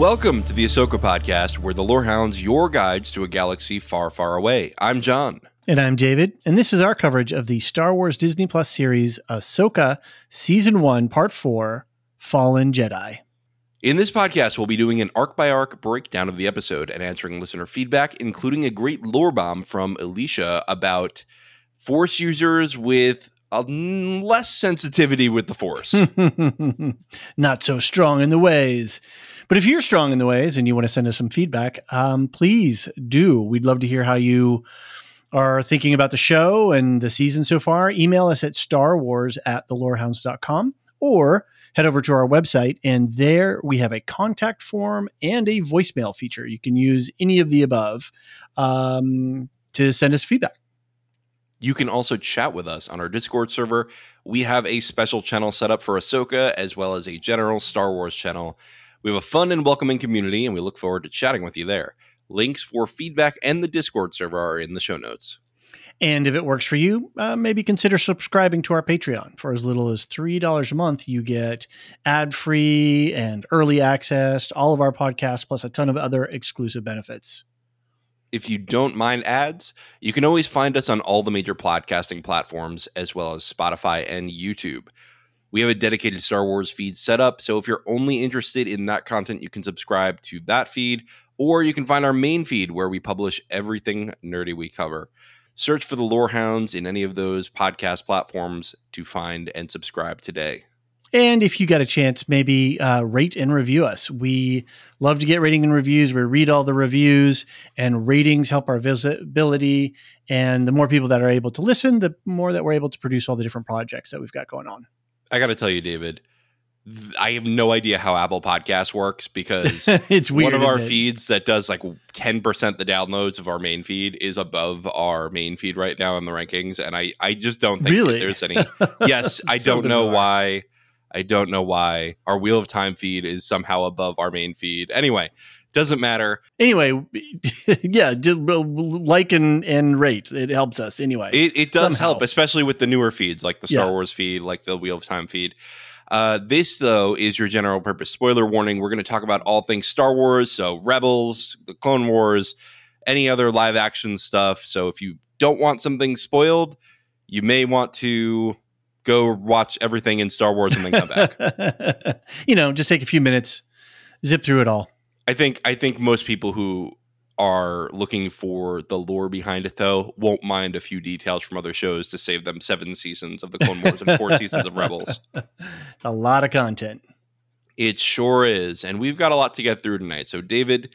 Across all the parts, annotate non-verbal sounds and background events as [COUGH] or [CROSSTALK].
Welcome to the Ahsoka podcast, where the Lorehounds your guides to a galaxy far, far away. I'm John. And I'm David, and this is our coverage of the Star Wars Disney Plus series Ahsoka Season 1, Part 4 Fallen Jedi. In this podcast, we'll be doing an arc by arc breakdown of the episode and answering listener feedback, including a great lore bomb from Elysia about Force users with a less sensitivity with the Force. [LAUGHS] Not so strong in the ways. But if you're strong in the ways and you want to send us some feedback, um, please do. We'd love to hear how you are thinking about the show and the season so far. Email us at starwars at thelorehounds.com or head over to our website and there we have a contact form and a voicemail feature. You can use any of the above um, to send us feedback. You can also chat with us on our Discord server. We have a special channel set up for Ahsoka as well as a general Star Wars channel we have a fun and welcoming community, and we look forward to chatting with you there. Links for feedback and the Discord server are in the show notes. And if it works for you, uh, maybe consider subscribing to our Patreon. For as little as $3 a month, you get ad free and early access to all of our podcasts, plus a ton of other exclusive benefits. If you don't mind ads, you can always find us on all the major podcasting platforms, as well as Spotify and YouTube. We have a dedicated Star Wars feed set up. So if you're only interested in that content, you can subscribe to that feed, or you can find our main feed where we publish everything nerdy we cover. Search for the Lorehounds in any of those podcast platforms to find and subscribe today. And if you got a chance, maybe uh, rate and review us. We love to get rating and reviews. We read all the reviews, and ratings help our visibility. And the more people that are able to listen, the more that we're able to produce all the different projects that we've got going on. I got to tell you, David, th- I have no idea how Apple Podcast works because [LAUGHS] it's weird, one of our it? feeds that does like 10% the downloads of our main feed is above our main feed right now in the rankings. And I, I just don't think really? there's any. [LAUGHS] yes, I don't know why. I don't know why our Wheel of Time feed is somehow above our main feed. Anyway, doesn't matter. Anyway, [LAUGHS] yeah, like and, and rate. It helps us anyway. It, it does somehow. help, especially with the newer feeds like the Star yeah. Wars feed, like the Wheel of Time feed. Uh, this, though, is your general purpose. Spoiler warning we're going to talk about all things Star Wars, so Rebels, the Clone Wars, any other live action stuff. So if you don't want something spoiled, you may want to go watch everything in Star Wars and then come back. [LAUGHS] you know, just take a few minutes, zip through it all. I think I think most people who are looking for the lore behind it though won't mind a few details from other shows to save them seven seasons of the Clone Wars and four seasons of Rebels. [LAUGHS] It's a lot of content. It sure is, and we've got a lot to get through tonight. So, David,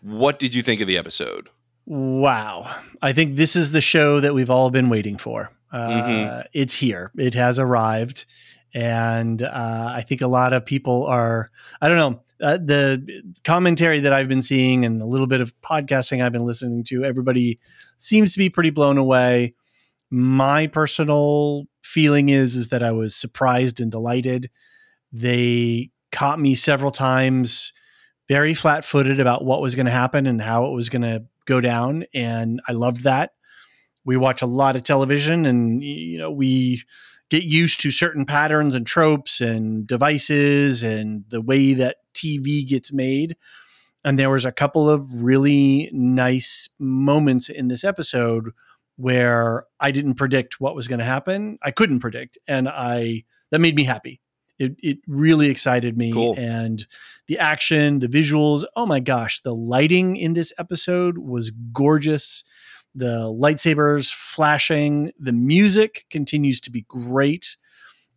what did you think of the episode? Wow, I think this is the show that we've all been waiting for. Uh, mm-hmm. It's here. It has arrived, and uh, I think a lot of people are. I don't know uh, the commentary that I've been seeing and a little bit of podcasting I've been listening to, everybody seems to be pretty blown away. My personal feeling is is that I was surprised and delighted. They caught me several times very flat-footed about what was going to happen and how it was going to go down and I loved that. we watch a lot of television, and you know we get used to certain patterns and tropes and devices and the way that TV gets made. And there was a couple of really nice moments in this episode where I didn't predict what was going to happen. I couldn't predict, and I that made me happy. It it really excited me, Cool. and the action, the visuals. Oh my gosh, the lighting in this episode was gorgeous. The lightsabers flashing, the music continues to be great.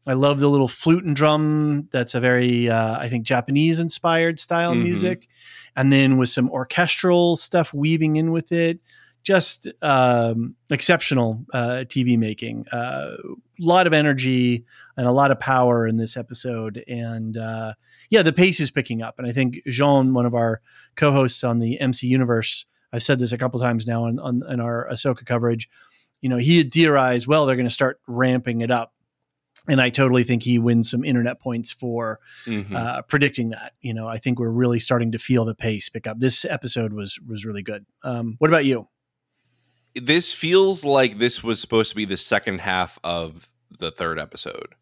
I love the little flute and drum. That's a very, uh, I think, Japanese inspired style Mhm. music. And then with some orchestral stuff weaving in with it. Just um, exceptional uh, TV making. A uh, lot of energy and a lot of power in this episode. And uh, yeah, the pace is picking up. And I think Jean, one of our co hosts on the MC Universe, I've said this a couple times now on, on, on our Ahsoka coverage. You know, he had theorized, well, they're going to start ramping it up and I totally think he wins some internet points for Mhm. uh, predicting that. You know, I think we're really starting to feel the pace pick up. This episode was was really good. Um, what about you? this feels like this was supposed to be the second half of the third episode,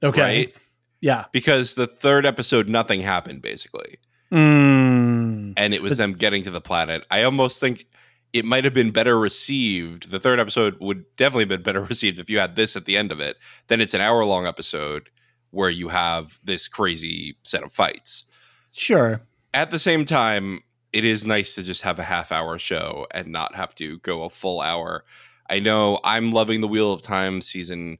Okay, right? yeah, Because the third episode, nothing happened basically, mm. and it was But- them getting to the planet. I almost think it might have been better received. The third episode would definitely have been better [LAUGHS] received if you had this at the end of it. Then it's an hour long episode where you have this crazy set of fights. sure. At the same time, it is nice to just have a half hour show and not have to go a full hour. I know I'm loving the Wheel of Time season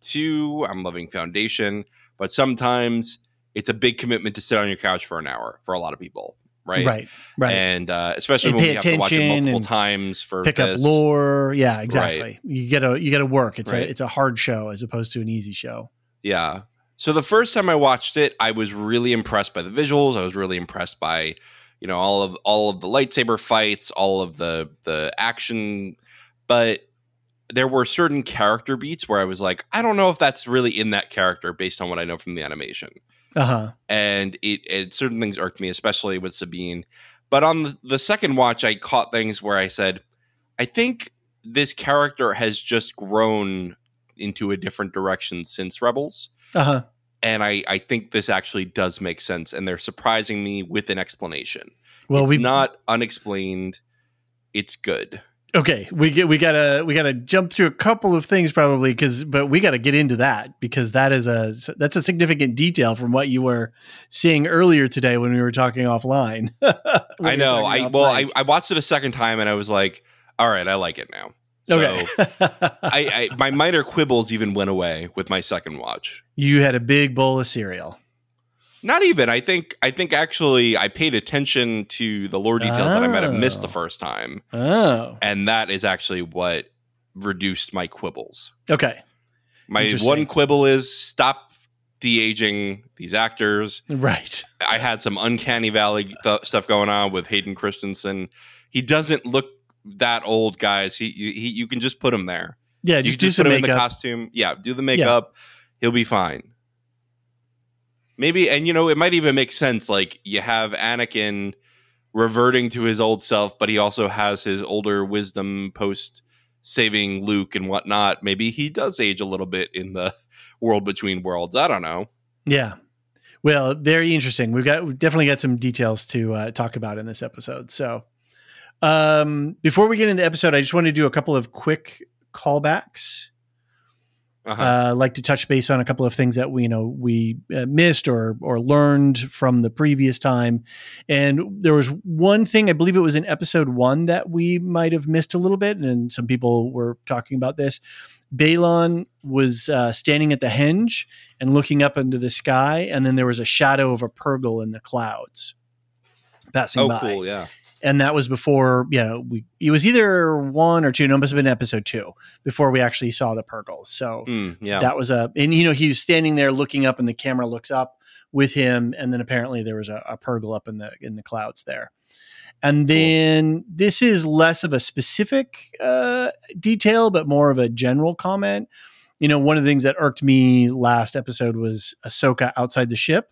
two. I'm loving Foundation, but sometimes it's a big commitment to sit on your couch for an hour for a lot of people, right? Right, right. And uh, especially And when we have to watch it multiple times for Pick this. up lore. Yeah, exactly. Right. You gotta you gotta work. It's Right. a it's a hard show as opposed to an easy show. Yeah. So the first time I watched it, I was really impressed by the visuals. I was really impressed by, you know, all of all of the lightsaber fights, all of the the action, but there were certain character beats where I was like, I don't know if that's really in that character based on what I know from the animation. Uh huh. And it, it certain things irked me, especially with Sabine. But on the, the second watch, I caught things where I said, I think this character has just grown into a different direction since Rebels Uh huh. and I, I think this actually does make sense and they're surprising me with an explanation Well, it's we not unexplained it's good Okay, we get we gotta we gotta jump through a couple of things probably because but we gotta get into that because that is a that's a significant detail from what you were seeing earlier today when we were talking offline. [LAUGHS] I know i well I. I watched it a second time and i was like all right i like it now so okay. [LAUGHS] I, I my minor quibbles even went away with my second watch you had a big bowl of cereal. Not even i think i think actually i paid attention to the lore details that i might have missed the Oh. first time Oh, and that is actually what reduced my quibbles okay, My one quibble is stop de-aging these actors. right. [LAUGHS] I had some uncanny valley th- stuff going on with Hayden Christensen. He doesn't look that old, guys. He, he you can just put him there. Yeah, You just just some put him in the makeup. costume. Yeah, do the makeup. He'll be fine. Maybe, and you know, it might even make sense. Like you have Anakin reverting to his old self, but he also has his older wisdom post saving Luke and whatnot. Maybe he does age a little bit in the [LAUGHS] world between worlds. I don't know. Yeah. Well, very interesting. We've got we've definitely got some details to uh, talk about in this episode. So, um, before we get into the episode, I just want to do a couple of quick callbacks. Uh-huh. Uh, like to touch base on a couple of things that we you know we uh, missed or or learned from the previous time. And there was one thing I believe it was in episode one that we might have missed a little bit, and some people were talking about this. Baylan was uh, standing at the henge and looking up into the sky, and then there was a shadow of a Purrgil in the clouds passing oh, by. cool. Yeah. And that was before, you know, we it was either one or two, no, it must have been episode two before we actually saw the Purrgils. So Mm, yeah. that was a, and you know, he's standing there looking up, and the camera looks up with him, and then apparently there was a, a Purrgil up in the in the clouds there. And then this is less of a specific uh, detail, but more of a general comment. You know, one of the things that irked me last episode was Ahsoka outside the ship.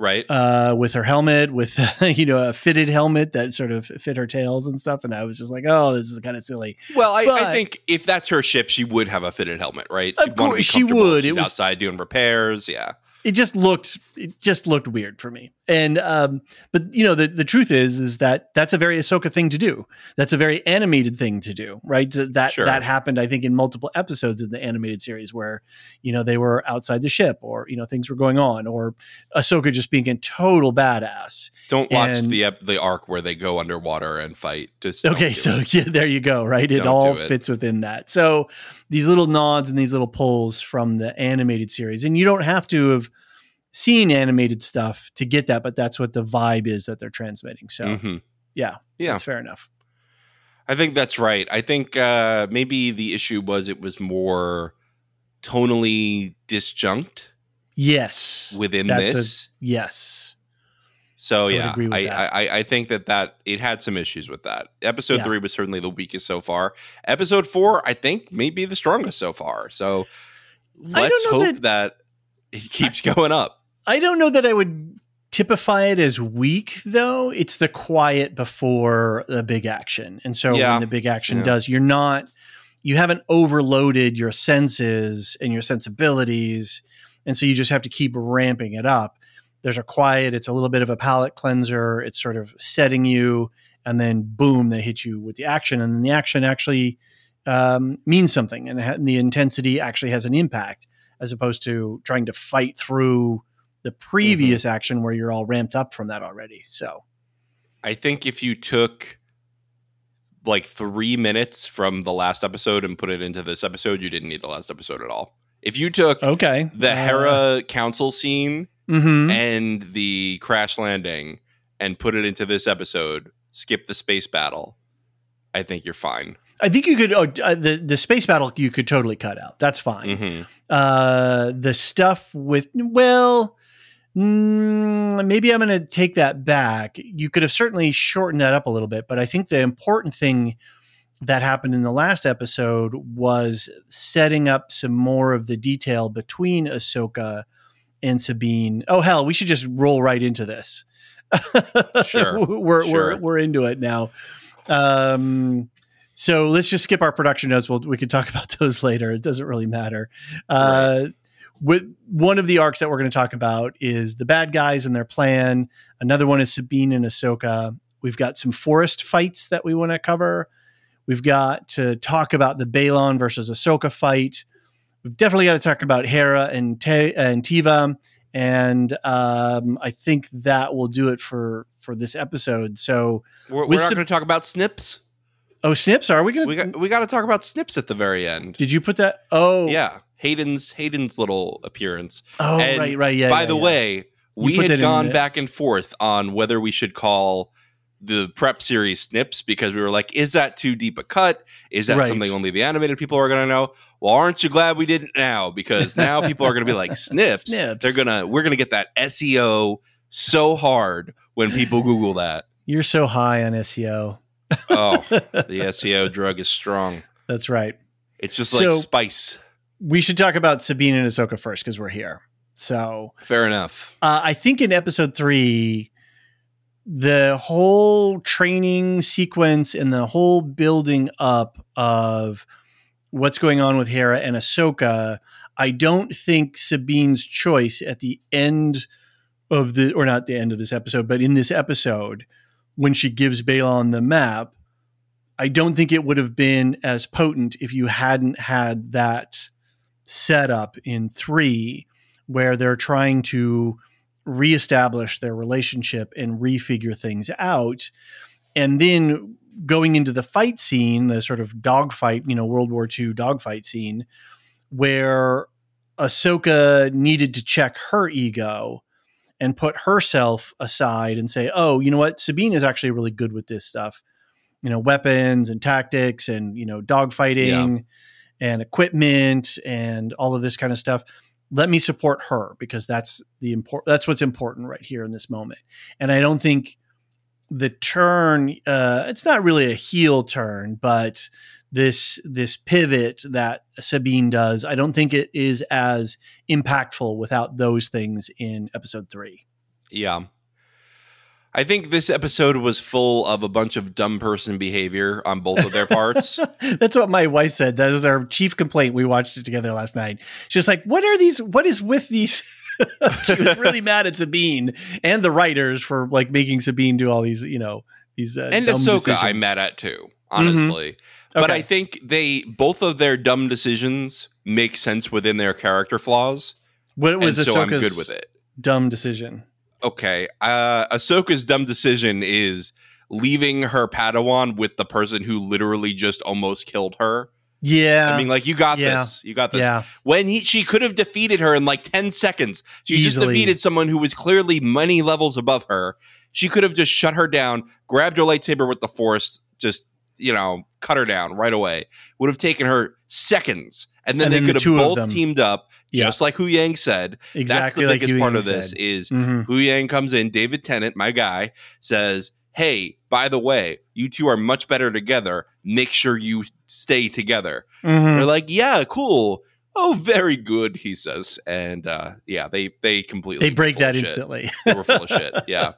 Right? uh, with her helmet, with [LAUGHS] you know a fitted helmet that sort of fit her tails and stuff. And I was just like, oh, this is kind of silly. well, I, but- I think if that's her ship, she would have a fitted helmet, right? Of She'd course, she would. She's It was- outside doing repairs. Yeah, It just looked it just looked weird for me. And um, but you know the the truth is is that that's a very Ahsoka thing to do. That's a very animated thing to do, right? That Sure. that happened, I think, in multiple episodes in the animated series where you know they were outside the ship, or you know things were going on, or Ahsoka just being a total badass. don't watch And- the the arc where they go underwater and fight. Just Okay, so it. yeah, there you go. Right, it Don't all it. fits within that. So these little nods and these little pulls from the animated series, and you don't have to have seen animated stuff to get that, but that's what the vibe is that they're transmitting. So Mhm. yeah, yeah, that's fair enough. I think that's right. I think uh, maybe the issue was it was more tonally disjunct Yes, within That's a- this. yes, So would yeah, I. I I think that that it had some issues with that. Episode Yeah. three was certainly the weakest so far. Episode four, I think, may be the strongest so far. So let's hope that, it keeps [LAUGHS] going up. I don't know that I would typify it as weak though. It's the quiet before the big action. And so Yeah. when the big action Yeah. does, you're not you haven't overloaded your senses and your sensibilities. And so you just have to keep ramping it up. There's a quiet, it's a little bit of a palate cleanser, it's sort of setting you, and then boom, they hit you with the action. And then the action actually um, means something and, the intensity actually has an impact as opposed to trying to fight through the previous action where you're all ramped up from that already. So I think if you took like three minutes from the last episode and put it into this episode, you didn't need the last episode at all. If you took okay, the Uh, Hera council scene mhm. and the crash landing and put it into this episode, skip the space battle, I think you're fine. I think you could oh, uh, the the space battle you could totally cut out. That's fine. hmm Uh, the stuff with well, mm, maybe I'm going to take that back. You could have certainly shortened that up a little bit, but I think the important thing that happened in the last episode was setting up some more of the detail between Ahsoka and Sabine. Oh hell, we should just roll right into this. Sure. [LAUGHS] we're we're we're into it now. Um, so let's just skip our production notes. We'll, we can talk [LAUGHS] about those later. It doesn't really matter. Uh, with one of the arcs that we're going to talk about is the bad guys and their plan. Another one is Sabine and Ahsoka. We've got some forest fights that we want to cover. We've got to talk about the Baylan versus Ahsoka fight. We've definitely got to talk about Hera and Te- and Teva, and um, I think that will do it for for this episode. So, We're, we're not some- going to talk about snips. oh, snips, are we going We to? got we got to talk about snips at the very end. Did you put that? Oh, Yeah, Hayden's Hayden's little appearance. Oh, And right, right, yeah. By yeah, the yeah. way, we had gone the- back and forth on whether we should call the prep series snips because we were like, is that too deep a cut? Is that Right. something only the animated people are going to know? Well, aren't you glad we didn't now? Because now people are going to be like [LAUGHS] snips. Snips. They're gonna we're gonna get that SEO so hard when people Google that. You're so high on SEO. Oh, [LAUGHS] the SEO drug is strong. That's right. It's just like So- spice. We should talk about Sabine and Ahsoka first because we're here. So Fair enough. uh, I think in episode three, the whole training sequence and the whole building up of what's going on with Hera and Ahsoka, I don't think Sabine's choice at the end of the, or not the end of this episode, but in this episode, when she gives Baylan the map, I don't think it would have been as potent if you hadn't had that setup in three, where they're trying to reestablish their relationship and refigure things out. And then going into the fight scene, the sort of dogfight, you know, World War II dogfight scene, where Ahsoka needed to check her ego and put herself aside and say, oh, you know what? Sabine is actually really good with this stuff, you know, weapons and tactics and, you know, dogfighting and equipment and all of this kind of stuff. Let me support her because that's the import. That's what's important right here in this moment. And I don't think the turn. Uh, it's not really a heel turn, but this this pivot that Sabine does, I don't think it is as impactful without those things in episode three. Yeah. I think this episode was full of a bunch of dumb person behavior on both of their parts. [LAUGHS] That's what my wife said. That was our chief complaint. We watched it together last night. She's like, "What are these? What is with these?" [LAUGHS] she was really mad at Sabine and the writers for like making Sabine do all these, you know, these uh, and dumb Ahsoka, decisions. I'm mad at too, honestly. But Okay. I think they both of their dumb decisions make sense within their character flaws, what and was so I'm Ahsoka's good with it. dumb decision? Okay, uh, Ahsoka's dumb decision is leaving her Padawan with the person who literally just almost killed her. Yeah, I mean, like you got yeah, this, you got this. yeah, When he, she could have defeated her in like ten seconds. She just defeated someone who was clearly many levels above her. She could have just shut her down, grabbed her lightsaber with the Force, just you know, cut her down right away. Would have taken her seconds, and then And they then could the have both teamed up, Yeah. just like Huyang said. exactly. That's the biggest you part of this said. is Mhm. Huyang comes in, David Tennant, my guy, says, Hey, by the way, you two are much better together. Make sure you stay together. Mhm. They're like, Yeah, cool. Oh, very good, he says. And uh yeah, they they completely They break that instantly. They were full of shit. [LAUGHS] Yeah.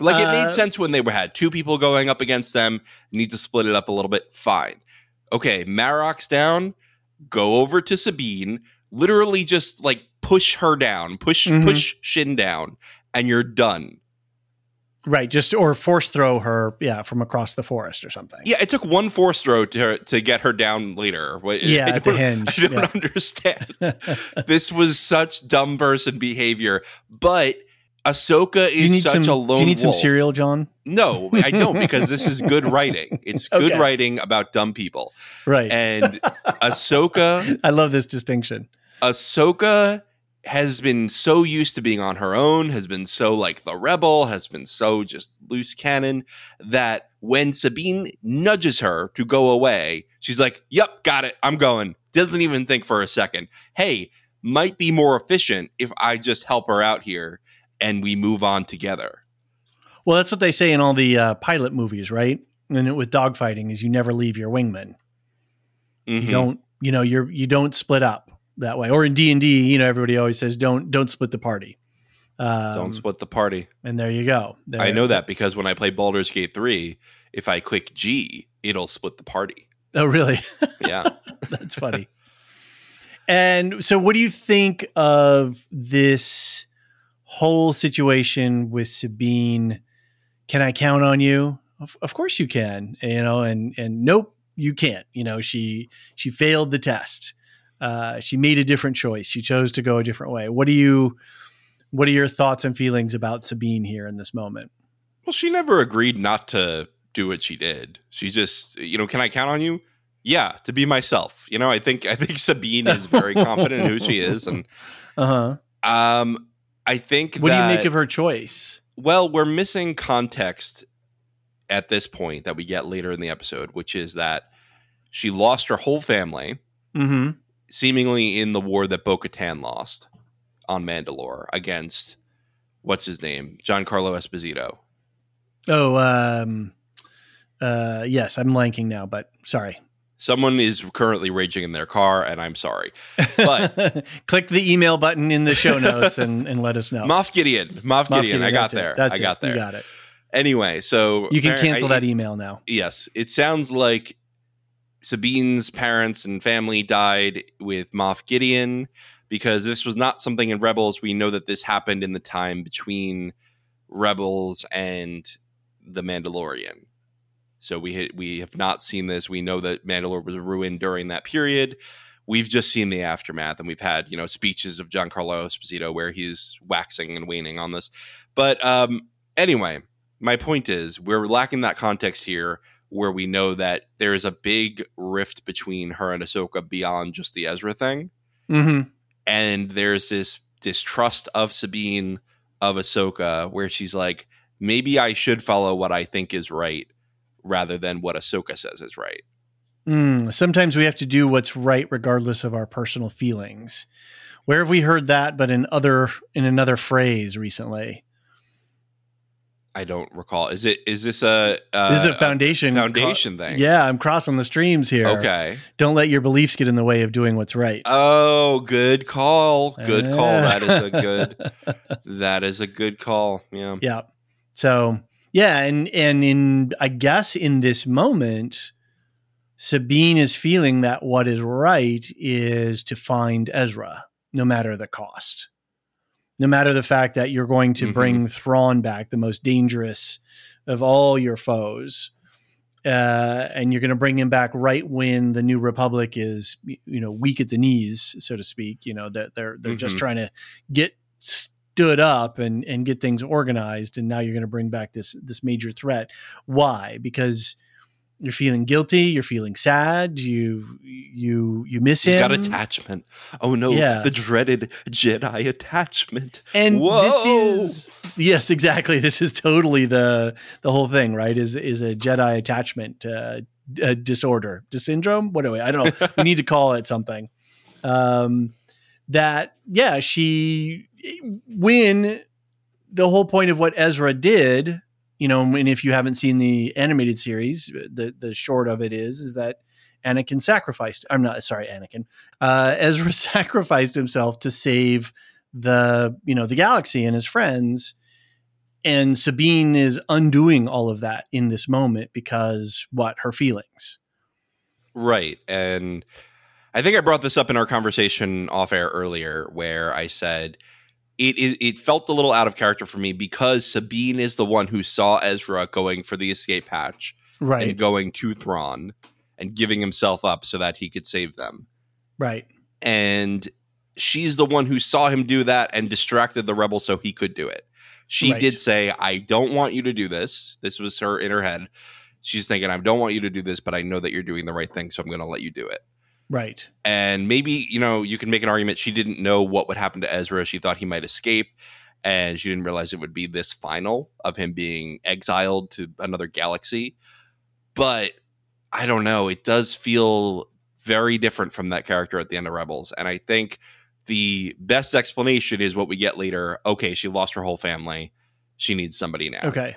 Like it Uh, made sense when they were had two people going up against them, need to split it up a little bit. Fine. Okay, Marok's down, go over to Sabine, literally just like push her down, push Mhm. push Shin down, and you're done. Right, just or force throw her, yeah, from across the forest or something. Yeah, it took one force throw to to get her down later. Yeah, [LAUGHS] at the henge. I don't yeah. [LAUGHS] understand. [LAUGHS] this was such dumb person behavior, but Ahsoka is such some? a lone Do you need some cereal, John? No, I don't [LAUGHS] because this is good writing. It's good Okay. writing about dumb people. Right. And [LAUGHS] Ahsoka, I love this distinction. Ahsoka has been so used to being on her own, has been so like the rebel, has been so just loose cannon that when Sabine nudges her to go away, she's like, "Yep, got it. I'm going." Doesn't even think for a second. Hey, might be more efficient if I just help her out here and we move on together. Well, that's what they say in all the uh, pilot movies, right? And it, with dogfighting, is you never leave your wingman. Mhm. You don't, you know, you're you don't split up that way. Or in D and D, you know, everybody always says don't don't split the party. Um, Don't split the party. And there you go. There- I know that because when I play Baldur's Gate 3, if I click G, it'll split the party. Oh, really? [LAUGHS] Yeah. That's funny. and so, what do you think of this whole situation with Sabine? Can I count on you? Of, of course you can. You know, and and nope, you can't. You know, she she failed the test. Uh, she made a different choice. She chose to go a different way. What do you? What are your thoughts and feelings about Sabine here in this moment? well, she never agreed not to do what she did. She just, you know, can I count on you? Yeah, to be myself. You know, I think I think [LAUGHS] Sabine is very confident in who she is, and [LAUGHS] Uh huh. um, I think What do you make of her choice? Well, we're missing context at this point that we get later in the episode, which is that she lost her whole family, Mm-hmm. seemingly in the war that Bo Katan lost on Mandalore against what's his name? Giancarlo Esposito. Oh, um, uh, yes, I'm blanking now, but sorry. Someone is currently raging in their car, and I'm sorry. But- [LAUGHS] click the email button in the show notes and, and let us know. Moff Gideon. Moff, Moff Gideon. I got there. I got it. there. You got it. Anyway, so You can cancel I- that email now. Yes, it sounds like Sabine's parents and family died with Moff Gideon because this was not something in Rebels. We know that this happened in the time between Rebels and the Mandalorian. So we ha- we have not seen this. We know that Mandalore was ruined during that period. We've just seen the aftermath, and we've had you know speeches of Giancarlo Esposito where he's waxing and waning on this. But um, anyway, my point is we're lacking that context here where we know that there is a big rift between her and Ahsoka beyond just the Ezra thing. Mm-hmm. And there's this distrust of Sabine, of Ahsoka, where she's like, maybe I should follow what I think is right rather than what Ahsoka says is right. Mm, sometimes we have to do what's right regardless of our personal feelings. Where have we heard that but in other in another phrase recently? I don't recall. Is it is this a uh, this is a foundation foundation thing? Yeah, I'm crossing the streams here. Okay. Don't let your beliefs get in the way of doing what's right. Oh, good call. Good call. That is a good [LAUGHS] that is a good call. Yeah. yeah. So yeah, and and in I guess in this moment, Sabine is feeling that what is right is to find Ezra, no matter the cost. No matter the fact that you're going to Mhm. bring Thrawn back, the most dangerous of all your foes, uh, and you're going to bring him back right when the New Republic is, you know, weak at the knees, so to speak. You know that they're they're just Mhm. trying to get stood up and and get things organized, and now you're going to bring back this this major threat. Why? Because you're feeling guilty, you're feeling sad, you you you miss He's him. got attachment. Oh no, Yeah. the dreaded Jedi attachment. and Whoa. this is yes exactly this is totally the the whole thing right is is a jedi attachment uh, uh disorder the syndrome what do we i don't know [LAUGHS] we need to call it something um that yeah she when the whole point of what ezra did you know and if you haven't seen the animated series the the short of it is is that anakin sacrificed i'm not sorry anakin uh ezra [LAUGHS] sacrificed himself to save the you know the galaxy and his friends. And sabine is undoing all of that in this moment because what? Her feelings. Right. And I think I brought this up in our conversation off air earlier where I said it, it it felt a little out of character for me because Sabine is the one who saw Ezra going for the escape hatch right and going to Thrawn and giving himself up so that he could save them. right and she's the one who saw him do that and distracted the rebel so he could do it. She Right. did say, "I don't want you to do this." This was her in her head. She's thinking, "I don't want you to do this, but I know that you're doing the right thing, so I'm going to let you do it." Right And maybe, you know, you can make an argument she didn't know what would happen to Ezra. She thought he might escape and she didn't realize it would be this final of him being exiled to another galaxy. But I don't know, it does feel very different from that character at the end of Rebels. And I think the best explanation is what we get later. Okay, she lost her whole family. She needs somebody now. okay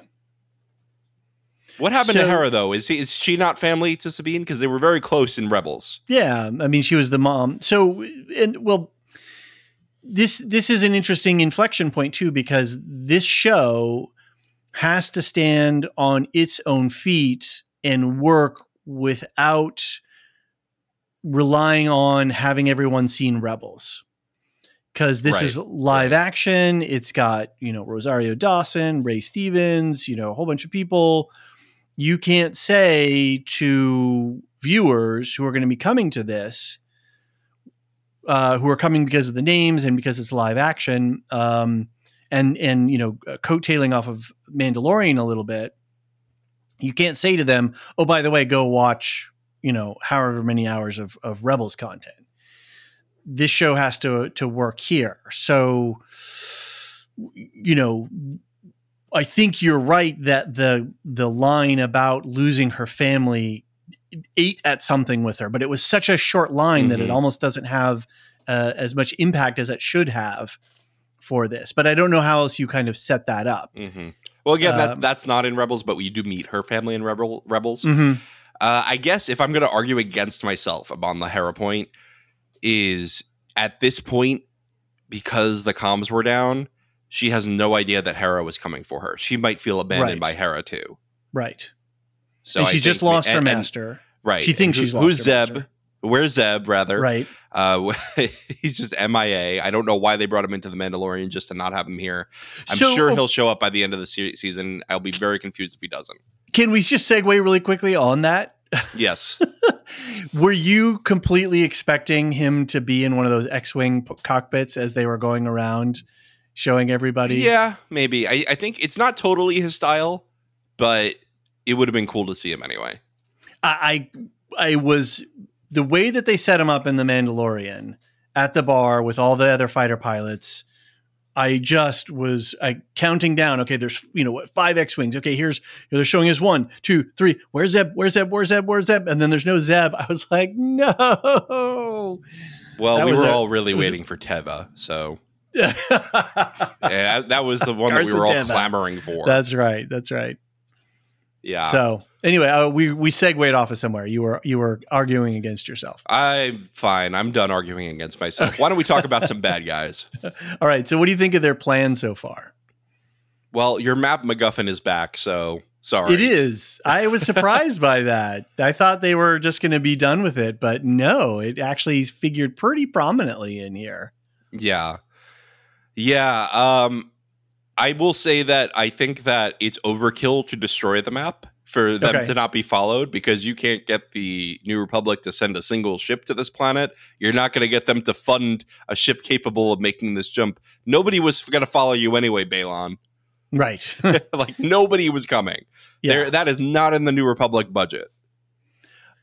What happened So- to Hera though? Is he, is she not family to Sabine because they were very close in Rebels? yeah i mean she was the mom so and well this this is an interesting inflection point too because this show has to stand on its own feet and work without relying on having everyone seen rebels because this Right, is live right. action it's got you know rosario dawson ray stevens you know a whole bunch of people you can't say to viewers who are going to be coming to this uh, who are coming because of the names and because it's live action um, and and you know uh, coattailing off of mandalorian a little bit you can't say to them oh by the way go watch you know however many hours of, of rebels content. This show has to to work here. So you know i think you're right that the the line about losing her family ate at something with her but it was such a short line that it Mhm. almost doesn't have uh, as much impact as it should have for this but i don't know how else you kind of set that up hmm Well, again, that Um, that's not in Rebels, but we do meet her family in Rebel Rebels. Mhm. Uh, I guess if I'm going to argue against myself on the Hera point, is at this point because the comms were down, she has no idea that Hera was coming for her. She might feel abandoned Right. by Hera too. right So and I she just think- lost her and- and- master right? She thinks who- she's lost Who's her Zeb? master. Where's Zeb? Rather, right Uh, [LAUGHS] he's just MIA. I don't know why they brought him into the Mandalorian just to not have him here. I'm So- sure he'll show up by the end of the se- season. I'll be very confused if he doesn't. can we just segue really quickly on that [LAUGHS] Yes. Were you completely expecting him to be in one of those X-wing p- cockpits as they were going around showing everybody? Yeah, maybe. I, I think it's not totally his style, but it would have been cool to see him anyway. I, I I was the way that they set him up in the Mandalorian at the bar with all the other fighter pilots. I just was I counting down. Okay, there's you know what five X wings. Okay, here's they're showing us one, two, three. Where's Zeb? Where's Zeb? Where's Zeb? Where's Zeb? And then there's no Zeb. I was like, [LAUGHS] no. Well, That we were a- all really it was a- waiting for Teva, so yeah, that was the one that we were all clamoring for. That's right. That's right. Yeah. So anyway, uh, we we segued off of somewhere. You were you were arguing against yourself. I'm fine. I'm done arguing against myself. Okay. Why don't we talk about some bad guys? [LAUGHS] All right. So what do you think of their plan so far? Well, your map MacGuffin is back, so sorry. It is. I was surprised by that. I thought they were just going to be done with it, but no, it actually figured pretty prominently in here. Yeah. Yeah. Um, I will say that I think that it's overkill to destroy the map for them okay. to not be followed because you can't get the New Republic to send a single ship to this planet. You're not going to get them to fund a ship capable of making this jump. Nobody was going to follow you anyway, Baylan. [LAUGHS] Right. [LAUGHS] like nobody was coming. Yeah. There, that is not in the New Republic budget.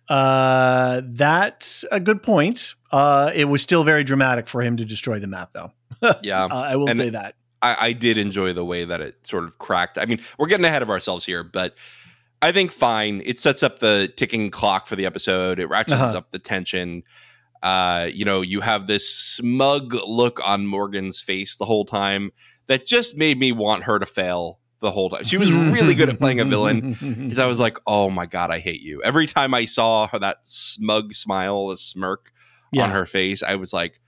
Uh, that's a good point. Uh, it was still very dramatic for him to destroy the map, though. Yeah, [LAUGHS] uh, I will and say that. I, I did enjoy the way that it sort of cracked. I mean, we're getting ahead of ourselves here, but I think fine. It sets up the ticking clock for the episode. It ratchets uh-huh. up the tension. Uh, you know, you have this smug look on Morgan's face the whole time that just made me want her to fail the whole time. She was really good at playing a villain [LAUGHS] because I was like, oh my God, I hate you. Every time I saw her, that smug smile, a smirk yeah. on her face, I was like,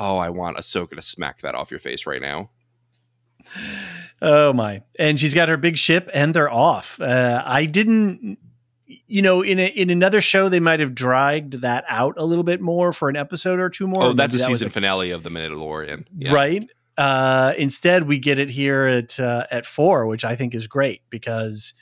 oh, I want Ahsoka to smack that off your face right now. Oh my! And she's got her big ship, and they're off. Uh, I didn't, you know, in a, in another show they might have dragged that out a little bit more for an episode or two more. Oh, that's the that season a, finale of the Mandalorian, yeah. right? Uh, instead, we get it here at uh, at four, which I think is great because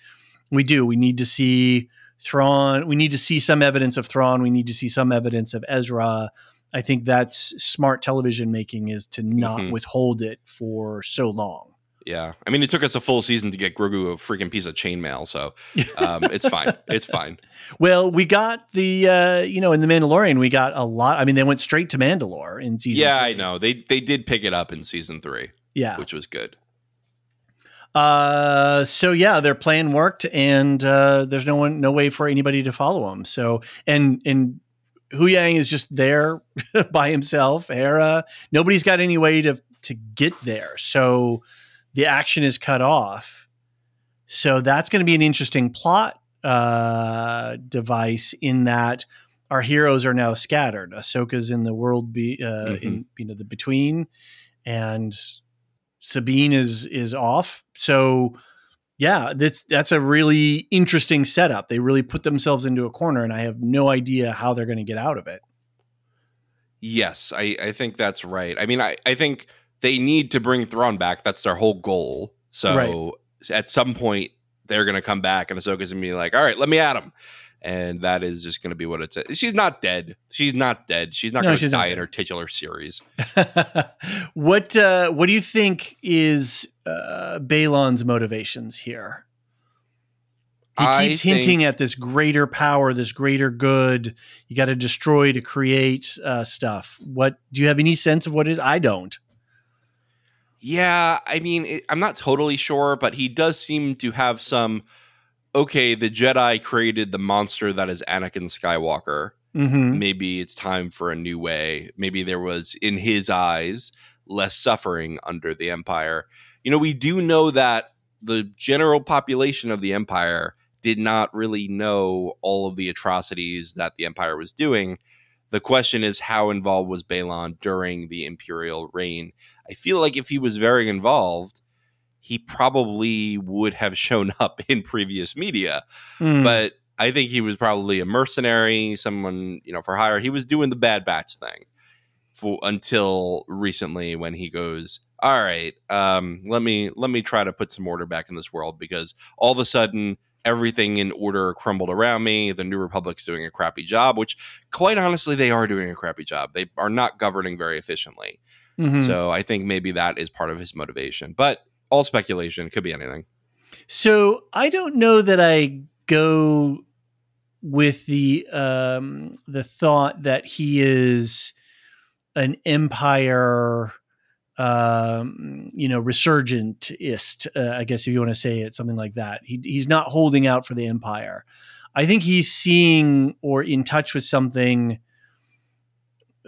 we do. We need to see Thrawn. We need to see some evidence of Thrawn. We need to see some evidence of Ezra. I think that's smart television making is to not mm-hmm. withhold it for so long. Yeah, I mean, it took us a full season to get Grogu a freaking piece of chainmail, so [LAUGHS] um, it's fine. It's fine. Well, we got the uh, you know in the Mandalorian, we got a lot. I mean, they went straight to Mandalore in season. Yeah, three. I know they they did pick it up in season three. Yeah, which was good. Uh, so yeah, their plan worked, and uh, there's no one, no way for anybody to follow them. So, and and Huyang is just there [LAUGHS] by himself. Hera, nobody's got any way to to get there. So the action is cut off. So that's going to be an interesting plot uh, device in that our heroes are now scattered. Ahsoka's in the world be uh, mm-hmm. in you know the between, and Sabine is is off. So yeah, that's that's a really interesting setup. They really put themselves into a corner, and I have no idea how they're going to get out of it. Yes, I, I think that's right. I mean, I, I think they need to bring Thrawn back. That's their whole goal. So right. at some point, they're going to come back, and Ahsoka's going to be like, "All right, let me at him." And that is just going to be what it's. She's not dead. She's not dead. She's not no, going to die in her titular series. [LAUGHS] what uh, What do you think is uh, Baylan's motivations here? He keeps I hinting at this greater power, this greater good. You got to destroy to create uh, stuff. What do you have any sense of what it is? I don't. Yeah, I mean, it, I'm not totally sure, but he does seem to have some. Okay, the Jedi created the monster that is Anakin Skywalker. Mm-hmm. Maybe it's time for a new way. Maybe there was, in his eyes, less suffering under the Empire. You know, we do know that the general population of the Empire did not really know all of the atrocities that the Empire was doing. The question is, how involved was Baylan during the Imperial reign? I feel like if he was very involved, he probably would have shown up [LAUGHS] in previous media. Mm. But I think he was probably a mercenary, someone, you know, for hire. He was doing the Bad Batch thing for, until recently when he goes, all right, um, let me let me try to put some order back in this world because all of a sudden everything in order crumbled around me. The New Republic's doing a crappy job, which quite honestly they are doing a crappy job. They are not governing very efficiently. Mm-hmm. So I think maybe that is part of his motivation. But all speculation could be anything. So I don't know that I go with the um, the thought that he is an empire um, you know, resurgentist, uh, I guess if you want to say it, something like that. He, he's not holding out for the empire. I think he's seeing or in touch with something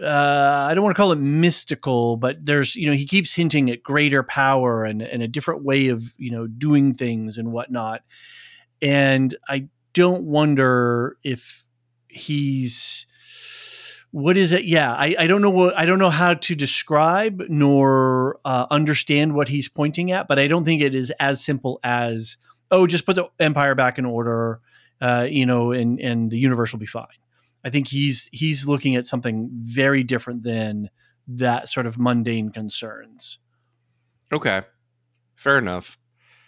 uh, I don't want to call it mystical, but there's you know he keeps hinting at greater power and and a different way of you know doing things and whatnot, and I don't wonder if he's what is it? Yeah I, I don't know what i don't know how to describe nor uh, understand what he's pointing at but i don't think it is as simple as oh just put the empire back in order uh, you know and and the universe will be fine i think he's he's looking at something very different than that sort of mundane concerns Okay. Fair enough.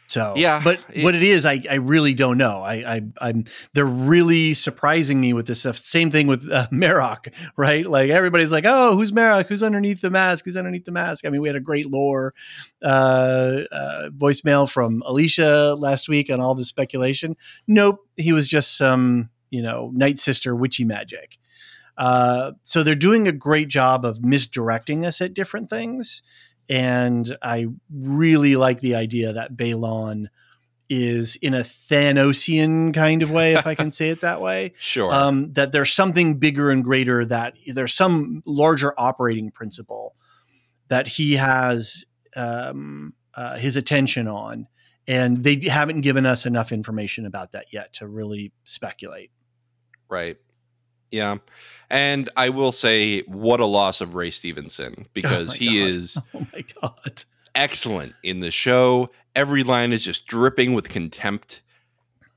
so Yeah, but it- what it is, I, I really don't know. I, I I'm they're really surprising me with this stuff. Same thing with uh, [LAUGHS] Marok, right? Like everybody's like, oh, who's Marok? Who's underneath the mask? Who's underneath the mask? I mean, we had a great lore uh, uh, voicemail from Elysia last week on all the speculation. Nope, he was just some you know Night Sister witchy magic. Uh, so they're doing a great job of misdirecting us at different things and I really like the idea that Baylan is in a Thanosian kind of way, if I can say it that way. [LAUGHS] Sure. Um, that there's something bigger and greater that there's some larger operating principle that he has um, uh, his attention on, and they haven't given us enough information about that yet to really speculate. Right. Yeah. And I will say, what a loss of Ray Stevenson [LAUGHS] because my he God. is [LAUGHS] Oh my god! excellent in the show. Every line is just dripping with contempt.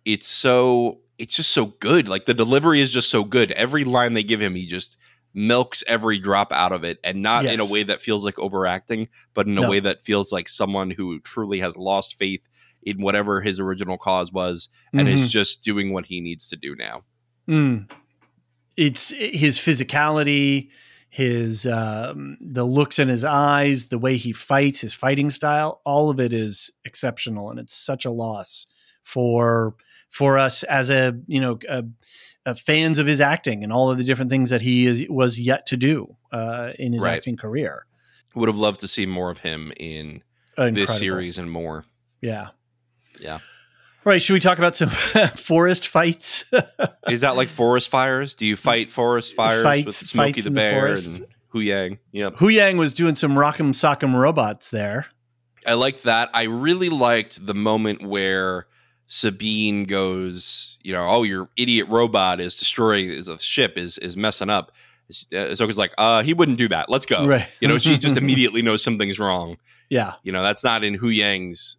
It's so, it's just so good. Like the delivery is just so good. Every line they give him, he just milks every drop out of it and not in a way that feels like overacting, but in a No. way that feels like someone who truly has lost faith in whatever his original cause was and Mhm. is just doing what he needs to do now. Mm. It's his physicality, his um, the looks in his eyes, the way he fights, his fighting style. All of it is exceptional, and it's such a loss for for us as a you know a, a fans of his acting and all of the different things that he is, was yet to do uh, in his Right. acting career. Would have loved to see more of him in Incredible. this series and more. yeah, Yeah. Right. Should we talk about some [LAUGHS] forest fights? [LAUGHS] Is that like forest fires? Do you fight forest fires Fights- with Smokey fights the in the Bear and Huyang? Yep. Huyang was doing some rock'em sock'em robots there. I liked that. I really liked the moment where Sabine goes, you know, oh, your idiot robot is destroying is a ship is is messing up. Uh, Ahsoka's like, uh, he wouldn't do that. Let's go. Right. You know, she just [LAUGHS] immediately knows something's wrong. Yeah. You know, that's not in Huyang's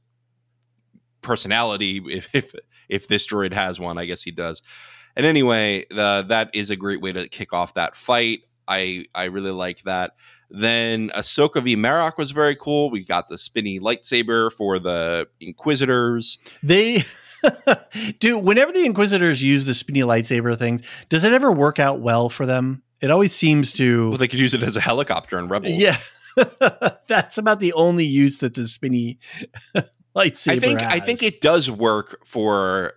personality. If [LAUGHS] if if this droid has one, I guess he does. And anyway, the, that is a great way to kick off that fight. I I really like that. Then Ahsoka v Marrok was very cool. We got the spinny lightsaber for the Inquisitors. They [LAUGHS] do whenever the Inquisitors use the spinny lightsaber things, does it ever work out well for them? It always seems to Well, they could use it as a helicopter in Rebels. Yeah. [LAUGHS] That's about the only use that the spinny lightsaber I think. I think it does work for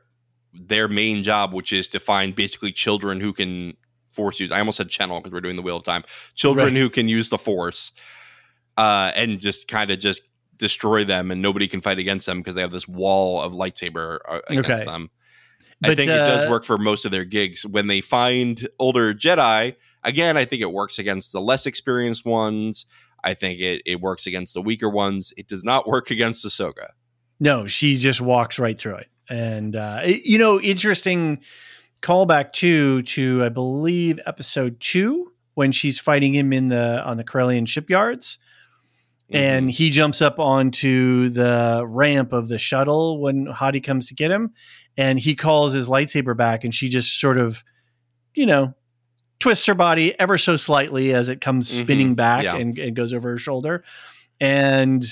their main job, which is to find basically children who can force use. I almost said channel because we're doing the Wheel of Time. Children Right. who can use the Force, uh, and just kind of just destroy them, and nobody can fight against them because they have this wall of lightsaber uh, against Okay. them. I But, think it does uh, work for most of their gigs. When they find older Jedi, again, I think it works against the less experienced ones. I think it, it works against the weaker ones. It does not [LAUGHS] work against Ahsoka. No, she just walks right through it. And uh, it- you know, interesting callback too to I believe episode two when she's fighting him in the on the Corellian shipyards, and he jumps up onto the ramp of the shuttle when Hati comes to get him, and he calls his lightsaber back, and she just sort of, you know. Twists her body ever so slightly as it comes Mhm, spinning back yeah. and, and goes over her shoulder. And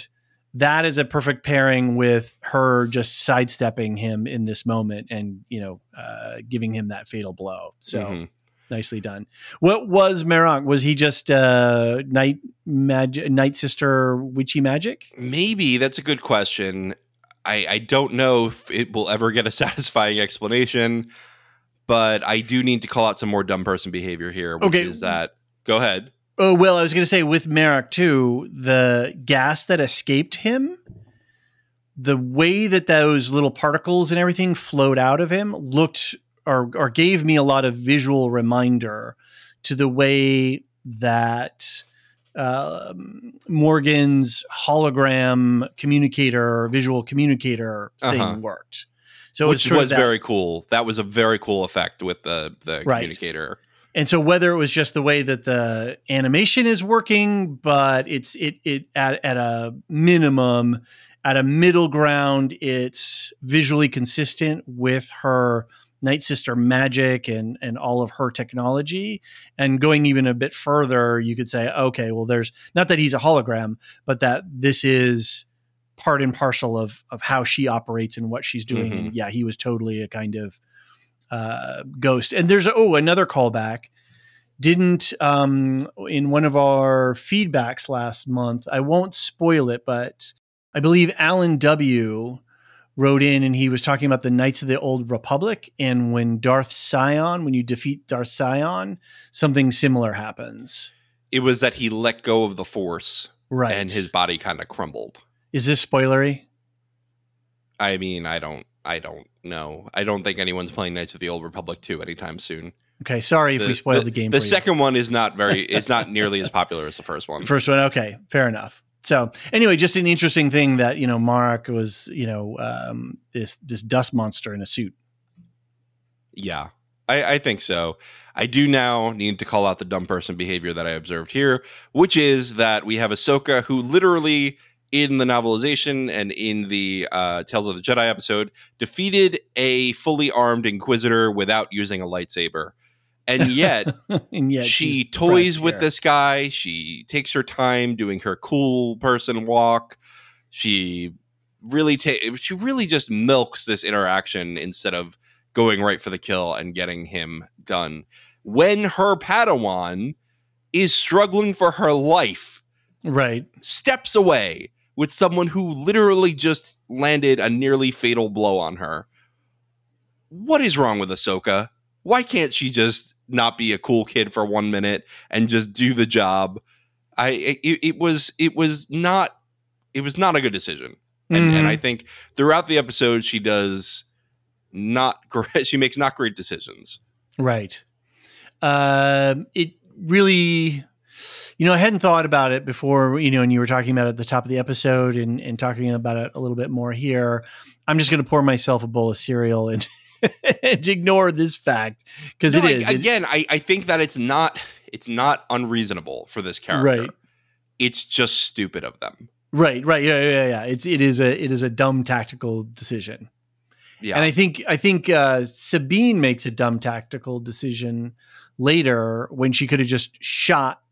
that is a perfect pairing with her just sidestepping him in this moment and you know uh, giving him that fatal blow so Mhm. nicely done what was Marrok? was he just uh night magic night sister witchy magic Maybe that's a good question. I, I don't know if it will ever get a [LAUGHS] satisfying explanation, but I do need to call out some more dumb person behavior here, which Okay. is that go ahead. Oh well i was going to say with Marrok too the gas that escaped him the way that those little particles and everything flowed out of him looked or or gave me a lot of visual reminder to the way that uh, Morgan's hologram communicator, visual communicator thing Uh-huh. worked. So it which was that- very cool. That was a very cool effect with the the Right. communicator. And so whether it was just the way that the animation is working, but it's it it at at a minimum, at a middle ground, it's visually consistent with her Night Sister magic and and all of her technology. And going even a bit further, you could say, okay, well, there's not that he's a hologram, but that this is part and parcel of of how she operates and what she's doing. And mm-hmm. yeah, he was totally a kind of uh, ghost. And there's oh another callback. Didn't um, in one of our feedbacks last month. I won't spoil it, but I believe Alan W. wrote in and he was talking about the Knights of the Old Republic. And when Darth Sion, when you defeat Darth Sion, something similar happens. It was that he let go of the force Right. and his body kind of crumbled. is this spoilery? I mean, I don't I don't know. I don't think anyone's playing Knights of the Old Republic 2 anytime soon. Okay, sorry if we spoiled the, game. The for you. second one is not very is not nearly as popular as the first one. First one, okay, fair enough. So anyway, just an interesting thing that you know Marrok was you know um, this this dust monster in a suit. Yeah, I, I think so. I do now need to call out the dumb person behavior that I observed here, which is that we have Ahsoka who literally in the novelization and in the uh, Tales of the Jedi episode defeated a fully armed Inquisitor without using a lightsaber. And yet [LAUGHS] and yet she toys with here. this guy. She takes her time doing her cool person walk. She really ta- she really just milks this interaction instead of going right for the kill and getting him done. When her Padawan is struggling for her life, right. steps away with someone who literally just landed a nearly fatal blow on her. What is wrong with Ahsoka? Why can't she just not be a cool kid for one minute and just do the job? I it, it was it was not it was not a good decision, and and Mhm. I think throughout the episode she does not [LAUGHS] great. She makes not great decisions. Right. Um, it really, you know, I hadn't thought about it before, you know, and you were talking about it at the top of the episode and, and talking about it a little bit more here. I'm just going to pour myself a bowl of cereal and, [LAUGHS] and ignore this fact because No, it I- is. Again. I I think that it's not it's not unreasonable for this character. Right. It's just stupid of them. right. Right. Yeah. Yeah. Yeah. It's, it is a, it is a dumb tactical decision. Yeah. And I think I think uh, Sabine makes a dumb tactical decision later when she could have just shot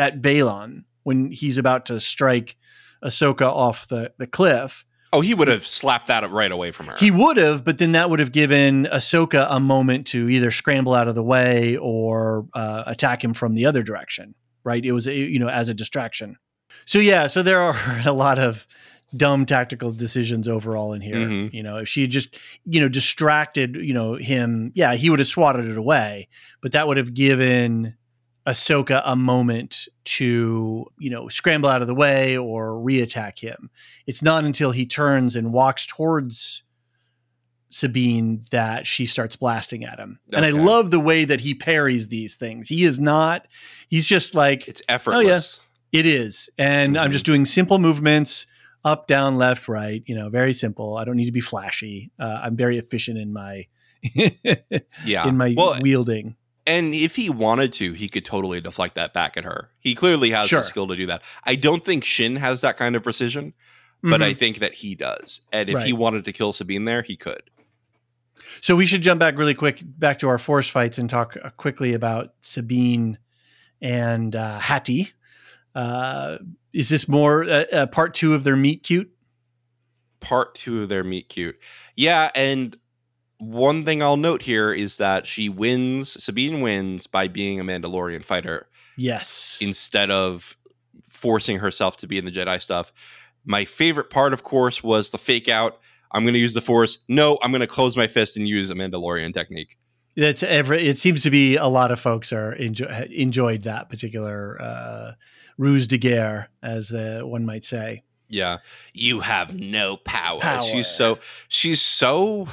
at Baylan when he's about to strike Ahsoka off the, the cliff. oh, he would have slapped that right away from her. He would have, but then that would have given Ahsoka a moment to either scramble out of the way or uh, attack him from the other direction. Right? It was a, you know as a distraction. So yeah, so there are [LAUGHS] a lot of dumb tactical decisions overall in here. Mhm. You know, if she had just you know distracted you know him, yeah, he would have swatted it away, but that would have given Ahsoka a moment to you know scramble out of the way or reattack him. It's not until he turns and walks towards Sabine that she starts blasting at him. And I love the way that he parries these things. He is not, he's just like, it's effortless. it is. And I'm Mhm. just doing simple movements up, down, left, right, you know, very simple. I don't need to be flashy. Uh, I'm very efficient in my. [LAUGHS] Yeah. in my well, wielding. And if he wanted to, he could totally deflect that back at her. He clearly has Sure. the skill to do that. I don't think Shin has that kind of precision, but I Mhm. think that he does. And if he wanted to kill Sabine there, he could. So we should jump back really quick back to our force fights and talk uh, quickly about Sabine and uh, Hati. Uh, is this more uh, uh, part two of their meet cute? Part two of their meet cute. Yeah, and one thing I'll note here is that she wins, Sabine wins by being a Mandalorian fighter. Yes. instead of forcing herself to be in the Jedi stuff. My favorite part, of course, was the fake out. I'm going to use the Force. No, I'm going to close my fist and use a Mandalorian technique. That's every. It seems to be a lot of folks are enjoy, enjoyed that particular uh, ruse de guerre, as the one might say. Yeah, you have no power. Power. She's so she's so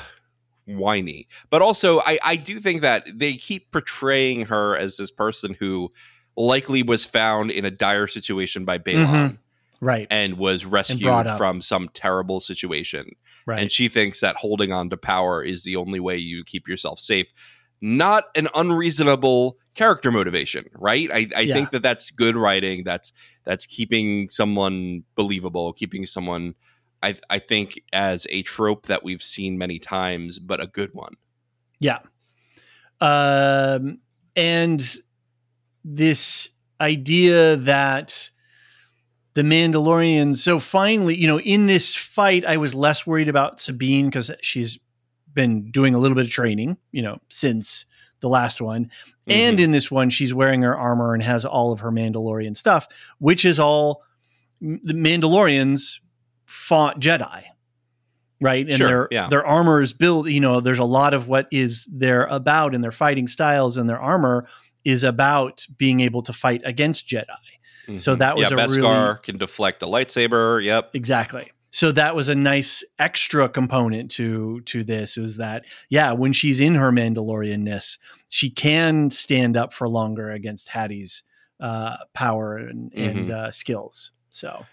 whiny, but also I I do think that they keep portraying her as this person who likely was found in a dire situation by Baylan mm-hmm. Right. and was rescued up. from some terrible situation. right. And she thinks that holding on to power is the only way you keep yourself safe. Not an unreasonable character motivation, right? I, I Yeah. think that that's good writing. That's that's keeping someone believable, keeping someone. I I think as a trope that we've seen many times, but a good one. Yeah. Um, and this idea that the Mandalorians, so finally, you know, in this fight, I was less worried about Sabine because she's been doing a little bit of training, you know, since the last one. And Mhm. in this one, she's wearing her armor and has all of her Mandalorian stuff, which is all the Mandalorians fought Jedi. Right. And Sure, their yeah. their armor is built, you know, there's a lot of what is they're about in their fighting styles and their armor is about being able to fight against Jedi. So Mhm. that was yeah, a Beskar really- can deflect a lightsaber. Yep. Exactly. So that was a nice extra component to to this is that yeah, when she's in her Mandalorianness, she can stand up for longer against Hati's uh, power and, and uh, skills. So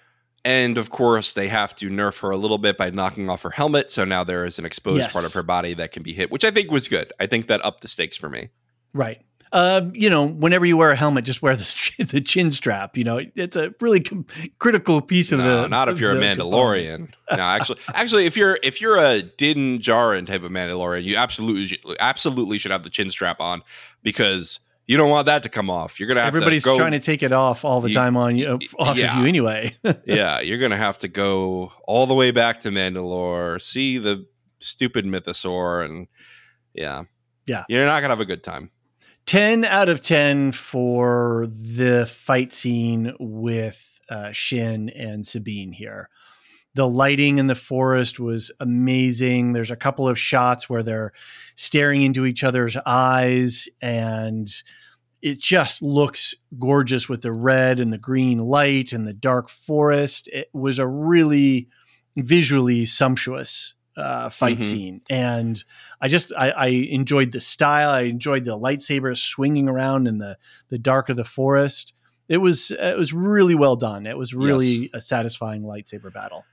And of course, they have to nerf her a little bit by knocking off her helmet. So now there is an exposed Yes. part of her body that can be hit, which I think was good. I think that upped the stakes for me. right. Um, you know, whenever you wear a helmet, just wear the [LAUGHS] the chin strap. You know, it's a really com- critical piece of No, the. not if you're a Mandalorian. no, actually, [LAUGHS] actually, if you're if you're a Din Djarin type of Mandalorian, you absolutely absolutely should have the chin strap on because you don't want that to come off. You're gonna have Everybody's to go. trying to take it off all the Ye- time on you, off yeah. of you anyway. [LAUGHS] yeah, you're gonna have to go all the way back to Mandalore, see the stupid mythosaur, and yeah, Yeah. you're not gonna have a good time. 10 out of 10 for the fight scene with uh, Shin and Sabine here. The lighting in the forest was amazing. There's a couple of shots where they're staring into each other's eyes, and it just looks gorgeous with the red and the green light and the dark forest. It was a really visually sumptuous uh, fight Mhm. scene, and I just I, I enjoyed the style. I enjoyed the lightsabers swinging around in the the dark of the forest. It was it was really well done. It was really Yes. a satisfying lightsaber battle.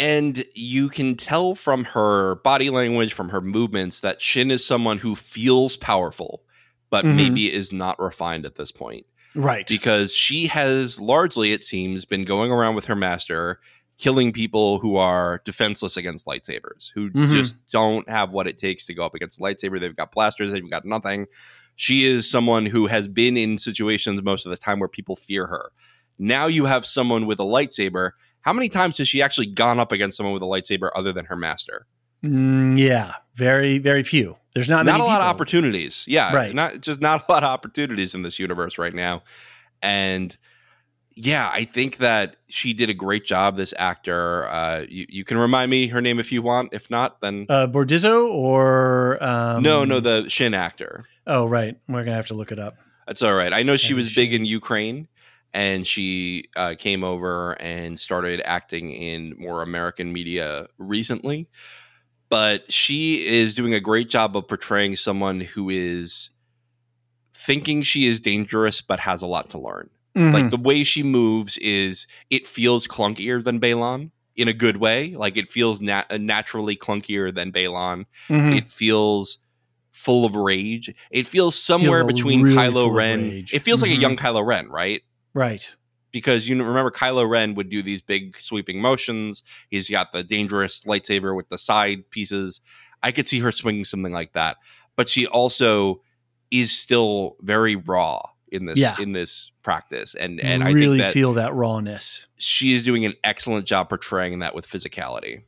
And you can tell from her body language, from her movements, that Shin is someone who feels powerful, but Mhm. maybe is not refined at this point. Right. Because she has largely, it seems, been going around with her master, killing people who are defenseless against lightsabers, who Mhm. just don't have what it takes to go up against a lightsaber. They've got blasters, they've got nothing. She is someone who has been in situations most of the time where people fear her. Now you have someone with a lightsaber. How many times has she actually gone up against someone with a lightsaber other than her master? Mm, yeah. Very very few. There's not Not, many a lot of opportunities. Yeah, Right. Not just not a lot of opportunities in this universe right now. And yeah, I think that she did a great job. This actor. Uh, you, you can remind me her name if you want. If not, then Uh, Bordizzo or um, no, no, the Shin actor. Oh right, we're gonna have to look it up. That's all right. I know she was big in Ukraine, and she uh, came over and started acting in more American media recently. But she is doing a great job of portraying someone who is thinking she is dangerous but has a lot to learn. Mhm. Like the way she moves is it feels clunkier than Baylan in a good way. Like it feels nat- naturally clunkier than Baylan. Mhm. It feels full of rage. It feels somewhere Feels between really Kylo Ren. It feels like Mhm. a young Kylo Ren, right? Right. Because you remember Kylo Ren would do these big sweeping motions. He's got the dangerous lightsaber with the side pieces. I could see her swinging something like that, but she also is still very raw in this Yeah. in this practice, and and I really that feel that rawness. she is doing an excellent job portraying that with physicality.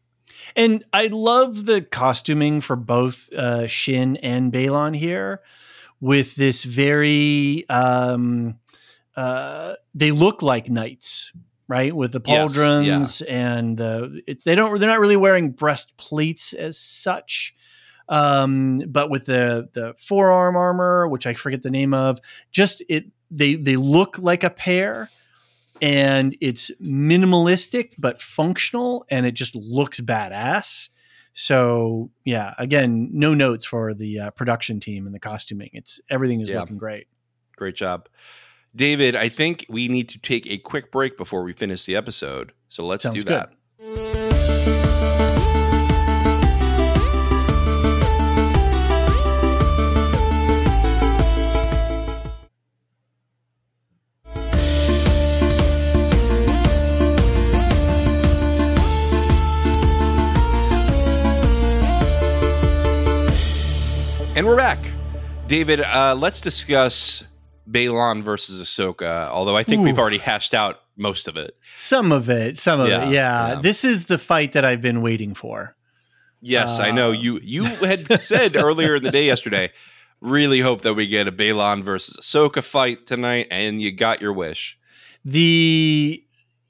And I love the costuming for both uh, Shin and Baylan here with this very um uh they look like knights, right? With the Yes, pauldrons and the it, they don't they're not really wearing breastplates as such. Um but with the the forearm armor, which I forget the name of, just it they they look like a pair and it's minimalistic but functional and it just looks badass so yeah again no notes for the uh, production team and the costuming it's everything is Yeah. looking great Great job. David, I think we need to take a quick break before we finish the episode. So let's Sounds do that. And we're back. David, uh, let's discuss Baylan versus Ahsoka, although I think we've already hashed out most of it. Some of it, some of Yeah, it. Yeah. yeah. This is the fight that I've been waiting for. Yes, I know. Uh, You you had said [LAUGHS] earlier in the day yesterday, really hope that we get a Baylan versus Ahsoka fight tonight, and you got your wish. The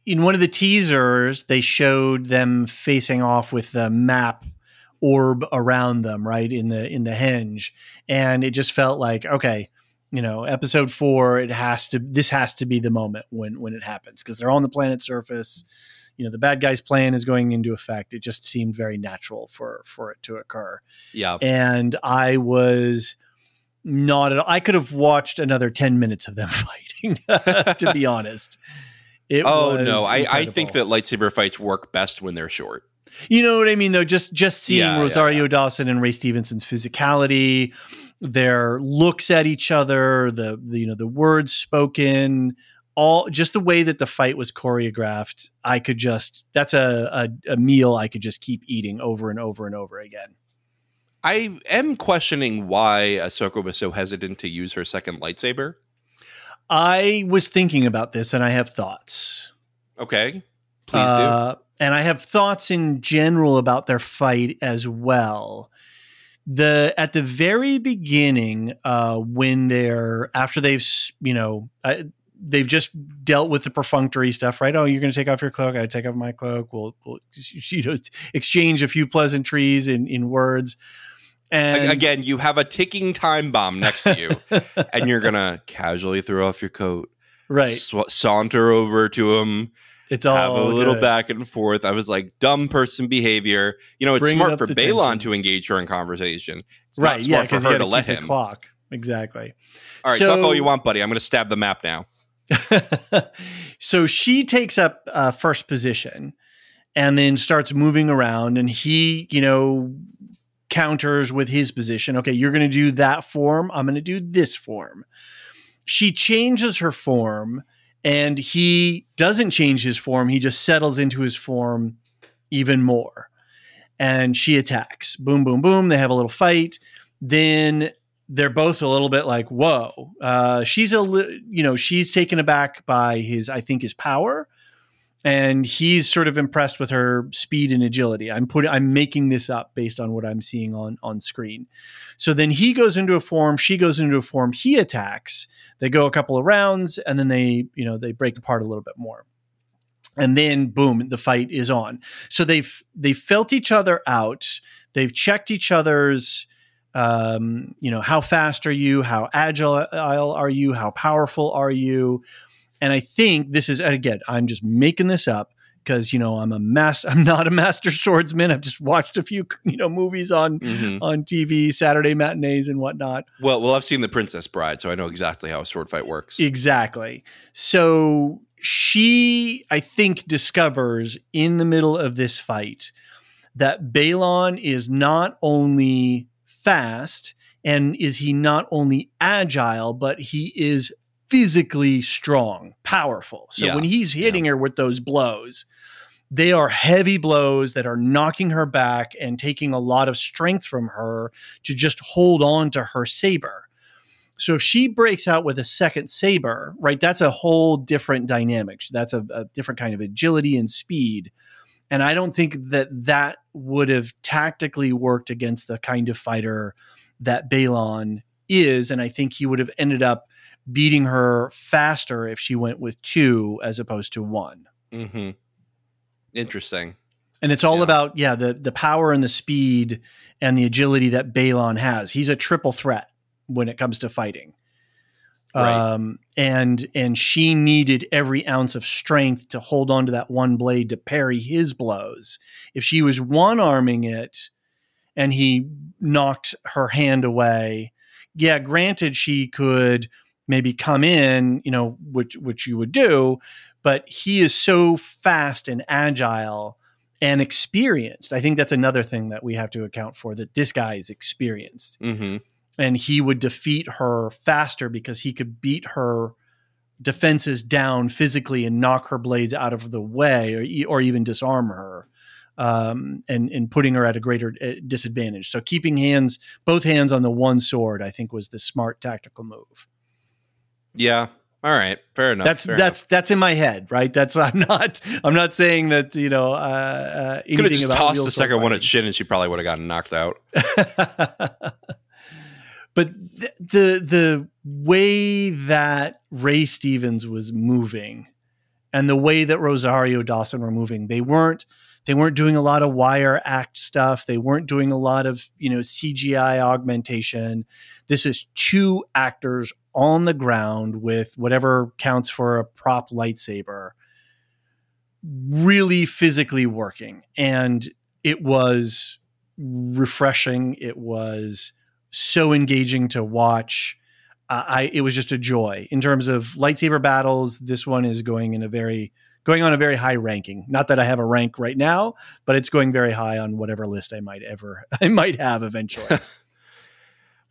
in one of the teasers, they showed them facing off with the map orb around them, right in the in the henge, and it just felt like okay, you know, episode four. It has to. This has to be the moment when when it happens because they're on the planet's surface. You know, the bad guy's plan is going into effect. It just seemed very natural for for it to occur. Yeah. and I was not at all. I could have watched another 10 minutes of them [LAUGHS] fighting, [LAUGHS] to be honest. It oh no, I, I think that lightsaber fights work best when they're short. you know what I mean though. Just just seeing Yeah, yeah, Rosario yeah. Dawson and Ray Stevenson's physicality, their looks at each other, the, the you know the words spoken, all just the way that the fight was choreographed. I could just that's a, a a meal I could just keep eating over and over and over again. I am questioning why Ahsoka was so hesitant to use her second lightsaber. I was thinking about this and I have thoughts. Okay, please Uh, and I have thoughts in general about their fight as well. The at the very beginning, uh, when they're after they've you know uh, they've just dealt with the perfunctory stuff, right? Oh, you're going to take off your cloak. I take off my cloak. We'll, we'll [LAUGHS] you know exchange a few pleasantries in in words. And Again, you have a ticking time bomb next to you, [LAUGHS] and you're gonna casually throw off your coat, right? sw- saunter over to him, It's all have a little good. back and forth. I was like, dumb person behavior. You know, it's Bringing smart for Baylan tension. to engage her in conversation. It's right? not Yeah, for her to let him. clock exactly. All right, So- talk all you want, buddy. I'm going to stab the map now. [LAUGHS] so she takes up uh, first position and then starts moving around and he you know counters with his position okay you're going to do that form i'm going to do this form she changes her form and he doesn't change his form he just settles into his form even more. And she attacks. Boom boom boom they have a little fight. Then they're both a little bit like whoa. Uh, she's a li- you know she's taken aback by his i think his power and he's sort of impressed with her speed and agility. I'm putting i'm making this up based on what i'm seeing on on screen so then he goes into a form she goes into a form he attacks they go a couple of rounds and then they you know they break apart a little bit more. And then boom the fight is on. So they've they've felt each other out they've checked each other's um, you know how fast are you how agile are you how powerful are you? And i think this is again i'm just making this up because you know i'm a master [LAUGHS] i'm not a master swordsman i've just watched a few you know movies on Mhm. on tv saturday matinees and whatnot Well, well, I've seen The Princess Bride, so I know exactly how a sword fight works. Exactly. So she, I think, discovers in the middle of this fight that Baylan is not only fast and is he not only agile, but he is physically strong, powerful. So Yeah. when he's hitting her with those blows, they are heavy blows that are knocking her back and taking a lot of strength from her to just hold on to her saber. So if she breaks out with a second saber, right, that's a whole different dynamic. That's a, a different kind of agility and speed. And I don't think that that would have tactically worked against the kind of fighter that Baylan is. And I think he would have ended up beating her faster if she went with two as opposed to one. hmm Interesting. And it's all Yeah. about, yeah, the the power and the speed and the agility that Baylan has. He's a triple threat when it comes to fighting. Right. Um, and and she needed every ounce of strength to hold on to that one blade to parry his blows. If she was one arming it and he knocked her hand away, yeah, granted she could maybe come in, you know, which which you would do, but he is so fast and agile and experienced. I think that's another thing that we have to account for that this guy is experienced. Mm-hmm. And he would defeat her faster because he could beat her defenses down physically and knock her blades out of the way or, or even disarm her um, and, and putting her at a greater uh, disadvantage. So keeping hands, both hands on the one sword, I think was the smart tactical move. Yeah. All right. Fair enough. That's fair that's enough. that's in my head, right? That's [LAUGHS] I'm not I'm not saying that you know uh, uh, Could have just about tossed the second one at. Shin, and she probably would have gotten knocked out. [LAUGHS] but th- the the way that Ray Stevens was moving and the way that Rosario Dawson were moving, they weren't they weren't doing a lot of wire act stuff. They weren't doing a lot of, you know, CGI augmentation. This is two actors on the ground with whatever counts for a prop lightsaber really physically working and it was refreshing it was so engaging to watch uh, i it was just a joy in terms of lightsaber battles this one is going in a very going on a very high ranking not that i have a rank right now but it's going very high on whatever list i might ever [LAUGHS] i might have eventually [LAUGHS]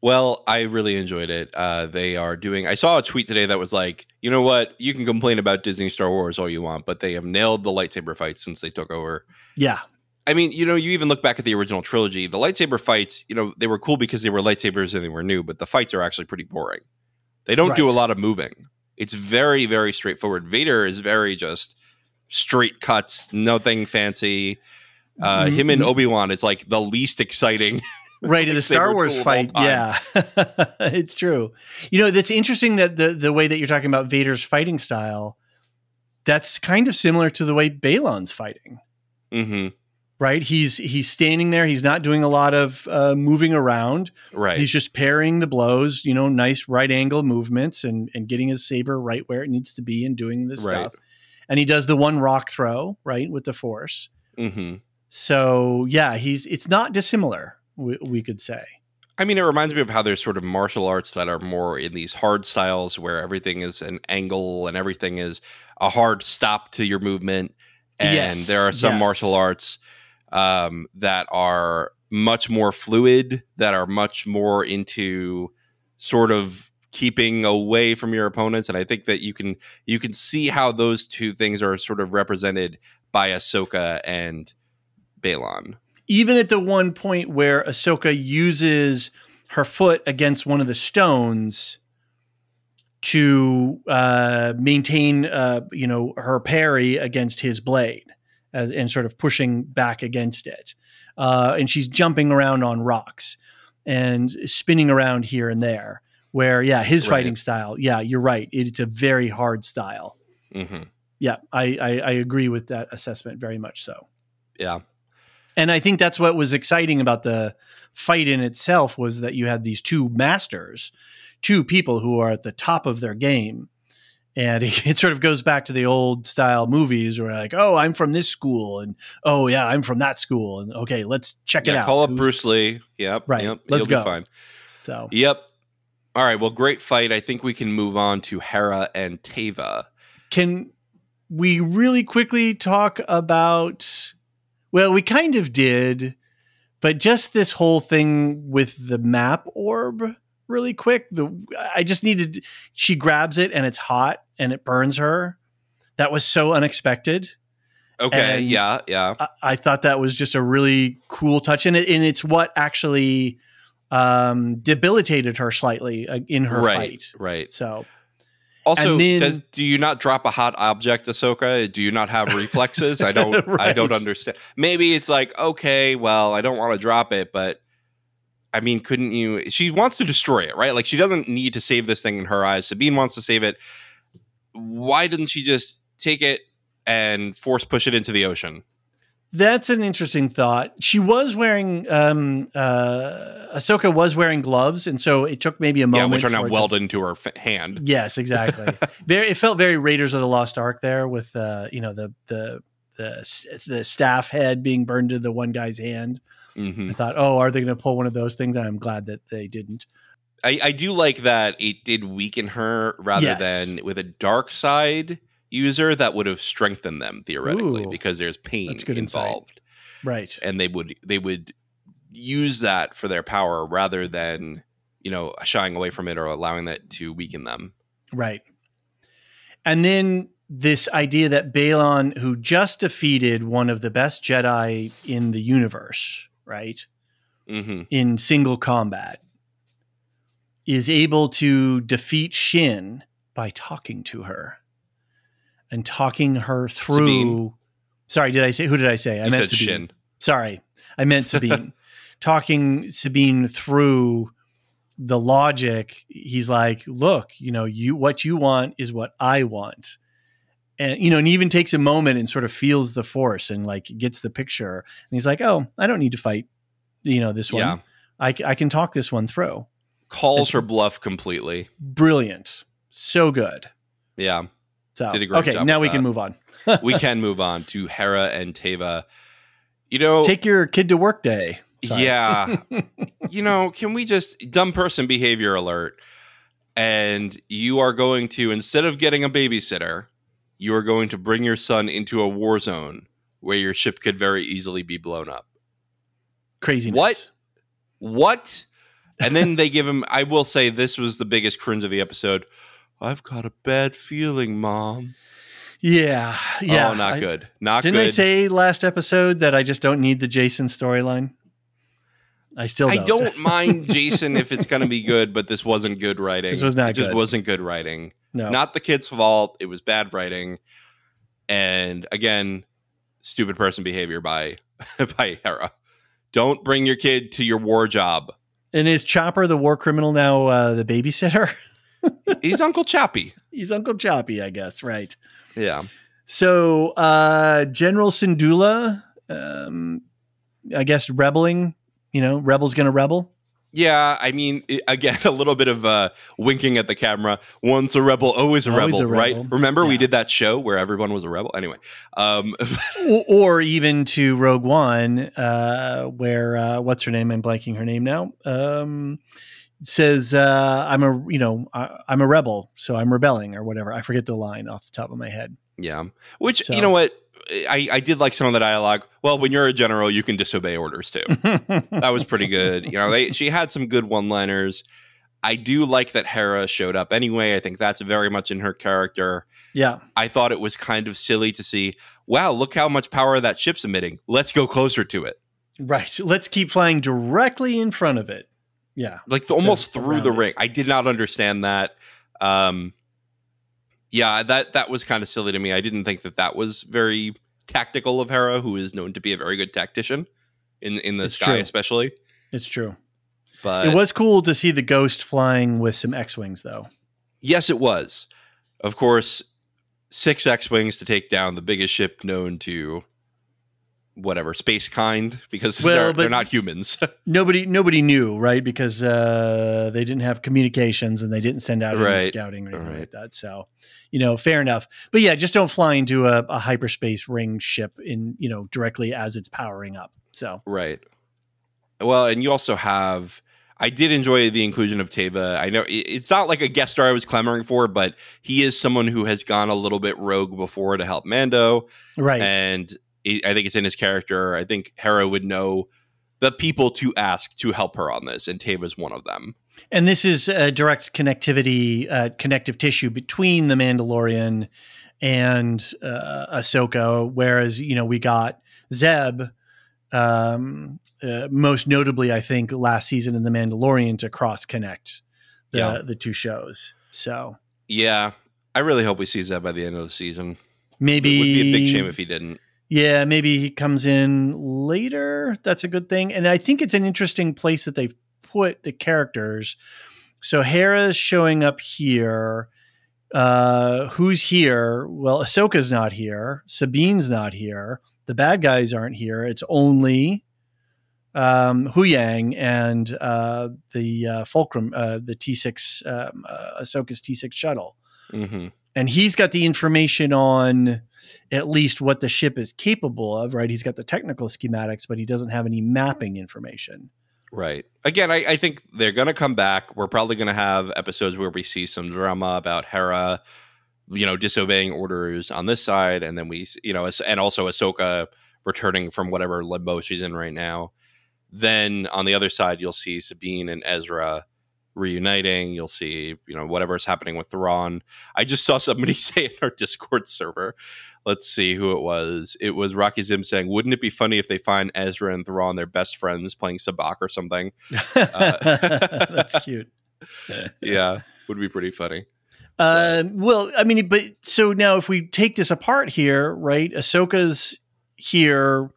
Well, I really enjoyed it. Uh, they are doing. I saw a tweet today that was like, you know what? You can complain about Disney Star Wars all you want, but they have nailed the lightsaber fights since they took over. yeah I mean, you know, you even look back at the original trilogy. The lightsaber fights, you know, they were cool because they were lightsabers and they were new, but the fights are actually pretty boring. They don't do a lot of moving. It's very, very straightforward. Vader is very just straight cuts, nothing fancy. Uh, him and Mhm. Obi Wan is like the least exciting. [LAUGHS] right in [LAUGHS] the Star Wars tool of all fight. Yeah, [LAUGHS] it's true. You know, that's interesting that the the way that you're talking about Vader's fighting style, that's kind of similar to the way Baylan's fighting. hmm Right? He's he's standing there. He's not doing a lot of uh, moving around. Right. He's just parrying the blows. You know, nice right angle movements and and getting his saber right where it needs to be and doing this Right. stuff. And he does the one rock throw right with the Force. hmm So yeah, he's it's not dissimilar. We, we could say. I mean, it reminds me of how there's sort of martial arts that are more in these hard styles where everything is an angle and everything is a hard stop to your movement. And Yes, there are some yes. martial arts um, that are much more fluid, that are much more into sort of keeping away from your opponents. And I think that you can you can see how those two things are sort of represented by Ahsoka and Baylan. even at the one point where Ahsoka uses her foot against one of the stones to uh, maintain, uh, you know, her parry against his blade, as and sort of pushing back against it, uh, and she's jumping around on rocks and spinning around here and there. Where, yeah, his Right. fighting style, yeah, you're right. It's a very hard style. hmm Yeah, I, I, I agree with that assessment very much so. Yeah. And I think that's what was exciting about the fight in itself was that you had these two masters, two people who are at the top of their game. And [LAUGHS] it sort of goes back to the old style movies where like, oh, I'm from this school, and oh yeah, I'm from that school, and okay, let's check it out. call up Who's- Bruce Lee. Yep. Right. Yep. Let's You'll go. Be fine. So Yep. All right. Well, great fight. I think we can move on to Hera and Teva. can we really quickly talk about? Well, we kind of did, but just this whole thing with the map orb, really quick. The I just needed. She grabs it and it's hot and it burns her. That was so unexpected. Okay. And- yeah. Yeah. I, I thought that was just a really cool touch, and it and it's what actually um, debilitated her slightly uh, in her right. fight. Right. So Also, then- does do you not drop a hot object, Ahsoka? Do you not have reflexes? I don't. [LAUGHS] I don't understand. Maybe it's like okay, well, I don't want to drop it, but I mean, couldn't you? She wants to destroy it, right? Like she doesn't need to save this thing in her eyes. Sabine wants to save it. Why didn't she just take it and force push it into the ocean? That's an interesting thought. She was wearing um uh Ahsoka was wearing gloves, and so it took maybe a moment. Yeah, which are now welded into her f- hand. Yes, exactly. [LAUGHS] very it felt very Raiders of the Lost Ark there with uh, you know, the the the the staff head being burned to the one guy's hand. hmm I thought, oh, are they going to pull one of those things? I'm glad that they didn't. I, I do like that it did weaken her rather Yes. than with a dark side user that would have strengthened them theoretically Ooh. because there's pain good insight. involved. Right. and they would they would use that for their power rather than you know shying away from it or allowing that to weaken them. Right. And then this idea that Baylan, who just defeated one of the best Jedi in the universe, right, hmm in single combat, is able to defeat Shin by talking to her and talking her through. Sabine. Sorry, did I say who did I say? I You meant said Sabine. Shin. Sorry, I meant [LAUGHS] Sabine. Talking Sabine through the logic, he's like, "Look, you know, you what you want is what I want." And you know, and he even takes a moment and sort of feels the force and like gets the picture. And he's like, "Oh, I don't need to fight, you know, this one. Yeah, I, I can talk this one through." calls It's- her bluff completely. Brilliant, so good. Yeah, So Did a great okay, job now we can move on. [LAUGHS] we can move on to Hera and Teva. You know, Take your kid to work day. Sorry. yeah, [LAUGHS] you know, can we just dumb person behavior alert? And you are going to instead of getting a babysitter, you are going to bring your son into a war zone where your ship could very easily be blown up. Craziness. What? What? And then they give him. I will say this was the biggest cringe of the episode. I've got a bad feeling, mom. Yeah, yeah. oh, not I- good. Not good. Didn't good. I say last episode that I just don't need the Jason storyline? I still I don't. don't [LAUGHS] mind Jason if it's going to be good, but this wasn't good writing. This was not It just wasn't good writing. no. Not the kid's fault. It was bad writing, and again, stupid person behavior by [LAUGHS] by Hera. Don't bring your kid to your war job. and is Chopper the war criminal now uh, the babysitter? [LAUGHS] He's Uncle Chappie. [LAUGHS] He's Uncle Choppy, I guess. Right. Yeah. So uh, General Syndulla, um, I guess rebelling. You know, rebel's gonna rebel. Yeah, I mean, again, [LAUGHS] a little bit of uh, winking at the camera. Once a rebel, always a, Always rebel, a rebel. right? Remember, we did that show where everyone was a rebel. Anyway, um, [LAUGHS] or, or even to Rogue One, uh, where uh, what's her name? I'm blanking her name now. Um, says uh, I'm a you know I, I'm a rebel, so I'm rebelling or whatever. I forget the line off the top of my head. yeah. Which So- you know what, I I did like some of the dialogue. Well, when you're a general, you can disobey orders too. [LAUGHS] that was pretty good. You know, they, she had some good one-liners. I do like that Hera showed up anyway. I think that's very much in her character. yeah, I thought it was kind of silly to see. Wow, look how much power that ship's emitting. Let's go closer to it. right. Let's keep flying directly in front of it. Yeah, like Instead almost through the ring. I did not understand that. Um, yeah, that that was kind of silly to me. I didn't think that that was very tactical of Hera, who is known to be a very good tactician in in the It's sky, true. especially. it's true. But it was cool to see the ghost flying with some X-wings, though. yes, it was. Of course, six X wings to take down the biggest ship known to whatever space kind because Well, they're, they're not humans. [LAUGHS] Nobody, nobody knew, right? Because uh, they didn't have communications and they didn't send out any Right. scouting or anything Right. like that. So, you know, fair enough. But yeah, just don't fly into a, a hyperspace ring ship in, you know, directly as it's powering up. So, Right. Well, and you also have. I did enjoy the inclusion of Teva. I know it's not like a guest star I was clamoring for, but he is someone who has gone a little bit rogue before to help Mando, right. and I think it's in his character. I think Hera would know the people to ask to help her on this, and Teva's one of them. And this is a direct connectivity, uh, connective tissue between the Mandalorian and uh, Ahsoka. Whereas, you know, we got Zeb, um, uh, most notably, I think, last season in The Mandalorian to cross connect the, Yeah. the two shows. So Yeah, I really hope we see Zeb by the end of the season. maybe it would be a big shame if he didn't. Yeah, maybe he comes in later. That's a good thing. And I think it's an interesting place that they've put the characters. So Hera's showing up here. Uh, who's here? Well, Ahsoka's not here. Sabine's not here. The bad guys aren't here. It's only um, Huyang and uh, the uh, Fulcrum, uh, the T6, um, uh, Ahsoka's T6 shuttle hmm and he's got the information on at least what the ship is capable of right he's got the technical schematics but he doesn't have any mapping information Right. Again, I, I think they're going to come back. We're probably going to have episodes where we see some drama about Hera, you know, disobeying orders on this side, and then we, you know, and also Ahsoka returning from whatever limbo she's in right now. Then on the other side, you'll see Sabine and Ezra reuniting. You'll see, you know, whatever's happening with Thrawn. I just saw somebody [LAUGHS] say in our Discord server, let's see who it was. It was Rocky Zim saying, "Wouldn't it be funny if they find Ezra and Thrawn their best friends playing sabacc or something?" [LAUGHS] Uh, That's cute. [LAUGHS] yeah, would be pretty funny. Uh, well, I mean, but so now if we take this apart here, right? Ahsoka's here,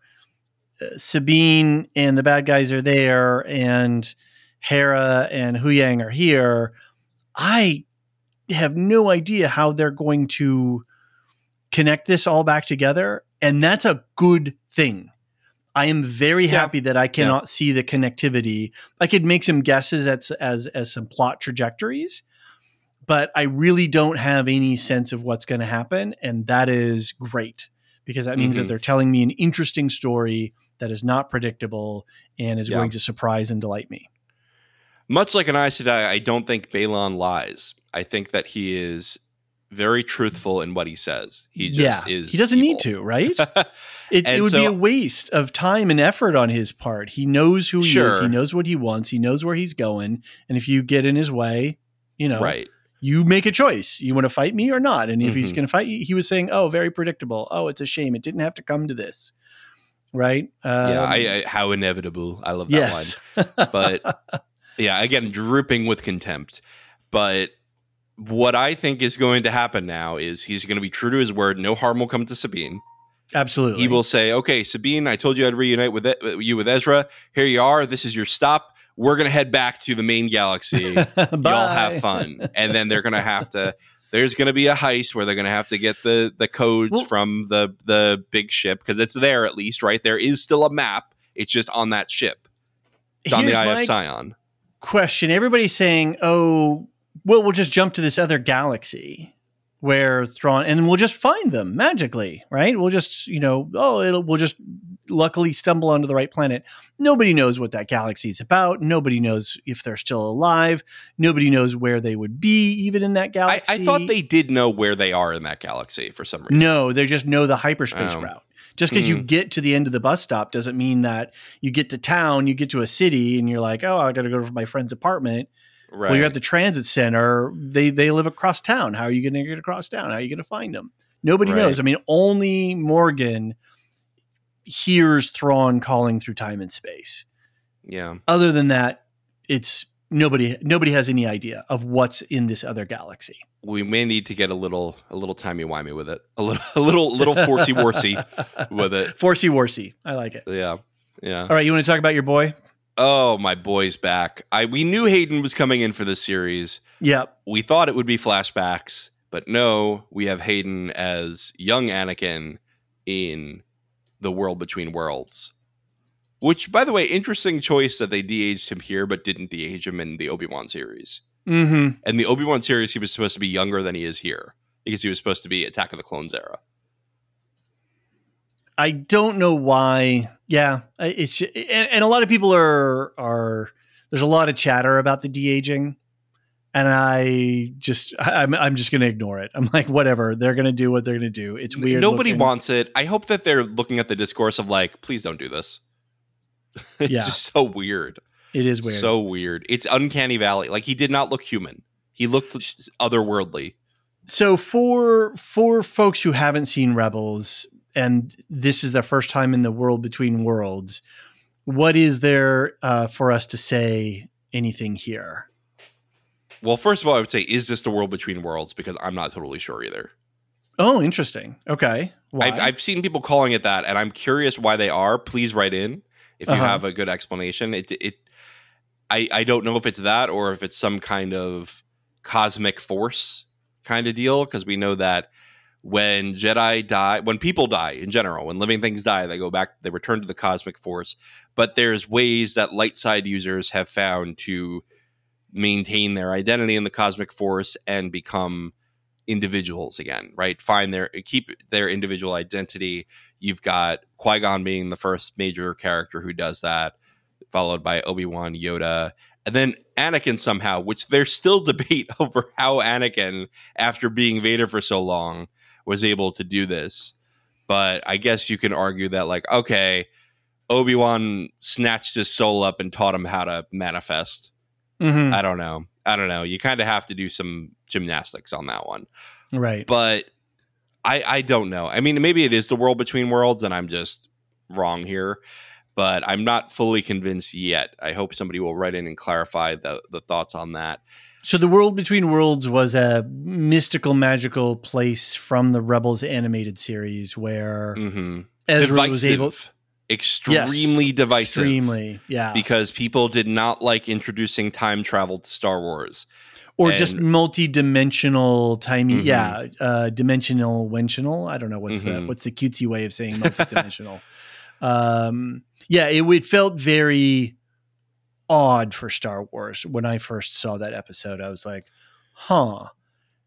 uh, Sabine and the bad guys are there, and Hera and Huyang are here. I have no idea how they're going to connect this all back together. And that's a good thing. I am very yeah. happy that I cannot yeah. see the connectivity. I could make some guesses as, as as some plot trajectories, but I really don't have any sense of what's going to happen, and that is great because that means mm-hmm. that they're telling me an interesting story that is not predictable and is yeah. going to surprise and delight me. Much like an Aes Sedai, I don't think Baylan lies. I think that he is very truthful in what he says. He just yeah, is. He doesn't evil. need to, right? [LAUGHS] It, it would so, be a waste of time and effort on his part. He knows who he sure. is. He knows what he wants. He knows where he's going. And if you get in his way, you know, right. you make a choice. You want to fight me or not? And if mm-hmm. he's going to fight you, he was saying, "Oh, very predictable. Oh, it's a shame. It didn't have to come to this." Right? Um, yeah. I, I, how inevitable. I love that yes. line. [LAUGHS] But yeah, again, dripping with contempt. But what I think is going to happen now is he's going to be true to his word. No harm will come to Sabine. Absolutely. He will say, "Okay, Sabine, I told you I'd reunite with uh, you with Ezra. Here you are. This is your stop. We're going to head back to the main galaxy. [LAUGHS] Y'all have fun." And then they're going to have to there's going to be a heist where they're going to have to get the the codes well, from the the big ship because it's there at least, right? There is still a map. It's just on that ship. It's on the Eye of Sion. Question: Everybody's saying, "Oh, well, we'll just jump to this other galaxy where Thrawn, and we'll just find them magically, right? We'll just, you know, oh, it'll, we'll just luckily stumble onto the right planet. Nobody knows what that galaxy is about. Nobody knows if they're still alive. Nobody knows where they would be, even in that galaxy. I, I thought they did know where they are in that galaxy for some reason. No, they just know the hyperspace oh. route. Just because mm-hmm. you get to the end of the bus stop doesn't mean that you get to town, you get to a city, and you're like, oh, I got to go to my friend's apartment Right. Well, you're at the transit center. They they live across town. How are you going to get across town? How are you going to find them? Nobody right. knows. I mean, only Morgan hears Thrawn calling through time and space. Yeah. Other than that, it's nobody nobody has any idea of what's in this other galaxy. We may need to get a little a little timey wimey with it. A little a little little forcey worsey [LAUGHS] with it. Forcey worsey. I like it. Yeah. Yeah. All right, you want to talk about your boy? Oh, my boy's back. I we knew Hayden was coming in for this series. Yep. We thought it would be flashbacks, but no, we have Hayden as young Anakin in the world between worlds. Which, by the way, interesting choice that they de-aged him here, but didn't de-age him in the Obi Wan series. Mm-hmm. And the Obi Wan series, he was supposed to be younger than he is here because he was supposed to be Attack of the Clones era. I don't know why. Yeah, it's and, and, a lot of people are are there's a lot of chatter about the de aging, and I just I'm I'm just gonna ignore it. I'm like whatever they're gonna do what they're gonna do. It's weird. Nobody looking. wants it. I hope that they're looking at the discourse of like, please don't do this. [LAUGHS] it's yeah. just so weird. It is weird. So weird. It's uncanny valley. Like he did not look human. He looked otherworldly. So for for folks who haven't seen Rebels, and this is the first time in the world between worlds. What is there uh, for us to say anything here? Well, first of all, I would say, is this the world between worlds? Because I'm not totally sure either. Oh, interesting. Okay. I've, I've, seen people calling it that, and I'm curious why they are. Please write in if you uh-huh. have a good explanation. It, it, I, I don't know if it's that or if it's some kind of cosmic force kind of deal, because we know that when Jedi die, when people die in general, when living things die, they go back, they return to the cosmic force. But there's ways that light side users have found to maintain their identity in the cosmic force and become individuals again, right? Find their keep their individual identity. You've got Qui Gon being the first major character who does that. followed by Obi Wan, Yoda, and then Anakin somehow, which there's still [LAUGHS] debate over how Anakin, after being Vader for so long, was able to do this. But I guess you can argue that, like, okay, Obi Wan snatched his soul up and taught him how to manifest. Mhm. I don't know. I don't know. You kind of have to do some gymnastics on that one. Right. But I I don't know. I mean, maybe it is the world between worlds, and I'm just wrong here. But I'm not fully convinced yet. I hope somebody will write in and clarify the the thoughts on that. So the world between worlds was a mystical, magical place from the Rebels animated series where hmm Ezra was able, extremely divisive, extremely, yeah, because people did not like introducing time travel to Star Wars. Or just and- multi-dimensional timing. Mhm. Yeah, uh, dimensional, wensional. I don't know what's the Mhm. what's the cutesy way of saying multi-dimensional. [LAUGHS] um, yeah, it, it felt very odd for Star Wars when I first saw that episode. I was like, "Huh."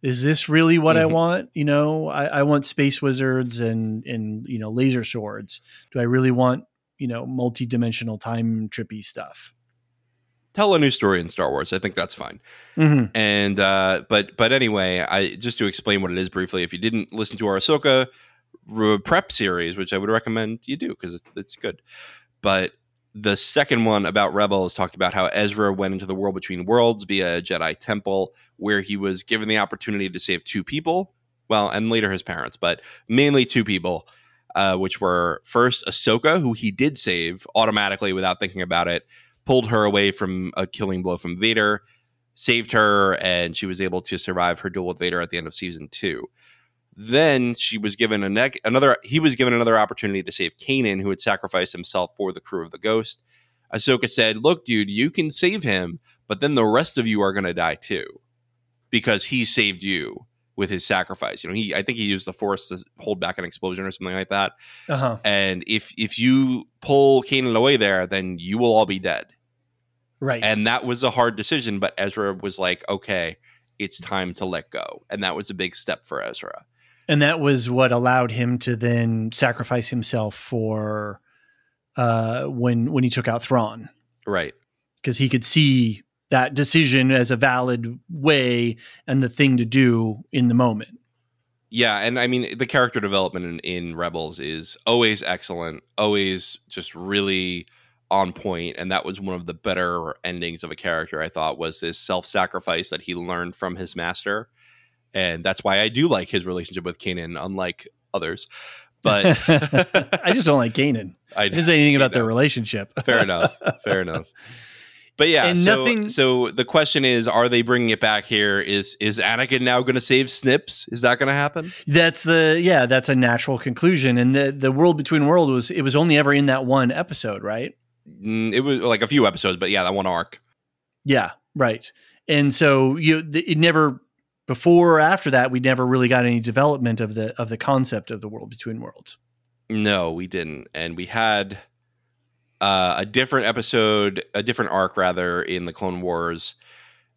Is this really what I Mhm. want? You know, I, I want space wizards and and you know laser swords. Do I really want you know multi-dimensional time trippy stuff? Tell a new story in Star Wars. I think that's fine. Mm-hmm. And uh, but but anyway, I just to explain what it is briefly. If you didn't listen to our Ahsoka prep series, which I would recommend you do because it's it's good. But the second one about Rebels talked about how Ezra went into the world between worlds via a Jedi temple, where he was given the opportunity to save two people. Well, and later his parents, but mainly two people, uh, which were first Ahsoka, who he did save automatically without thinking about it, pulled her away from a killing blow from Vader, saved her, and she was able to survive her duel with Vader at the end of season two. Then she was given a neck another he was given another opportunity to save Kanan, who had sacrificed himself for the crew of the Ghost. Ahsoka said, Look, dude, you can save him, but then the rest of you are gonna die too. Because he saved you with his sacrifice. You know, he I think he used the force to hold back an explosion or something like that. Uh huh. And if if you pull Kanan away there, then you will all be dead. Right. And that was a hard decision, but Ezra was like, okay, it's time to let go. And that was a big step for Ezra. and that was what allowed him to then sacrifice himself for uh when when he took out Thrawn Right. because he could see that decision as a valid way and the thing to do in the moment. Yeah. And I mean, the character development in, in Rebels is always excellent, always just really on. And that was one of the better endings of a character, I thought, was this self sacrifice that he learned from his master. And that's why I do like his relationship with Kanan, unlike others. But [LAUGHS] I just don't like Kanan. I didn't say anything about their relationship. fair enough fair enough but yeah And so, nothing- so the question is are they bringing it back here is is anakin now going to save snips is that going to happen That's the yeah, that's a natural conclusion. And the the world between world was it was only ever in that one episode, right? Mm, it was like a few episodes but yeah that one arc Yeah, right. And so you it never before or after that we never really got any development of the of the concept of the world between worlds. no we didn't and we had uh, a different episode a different arc rather in the clone wars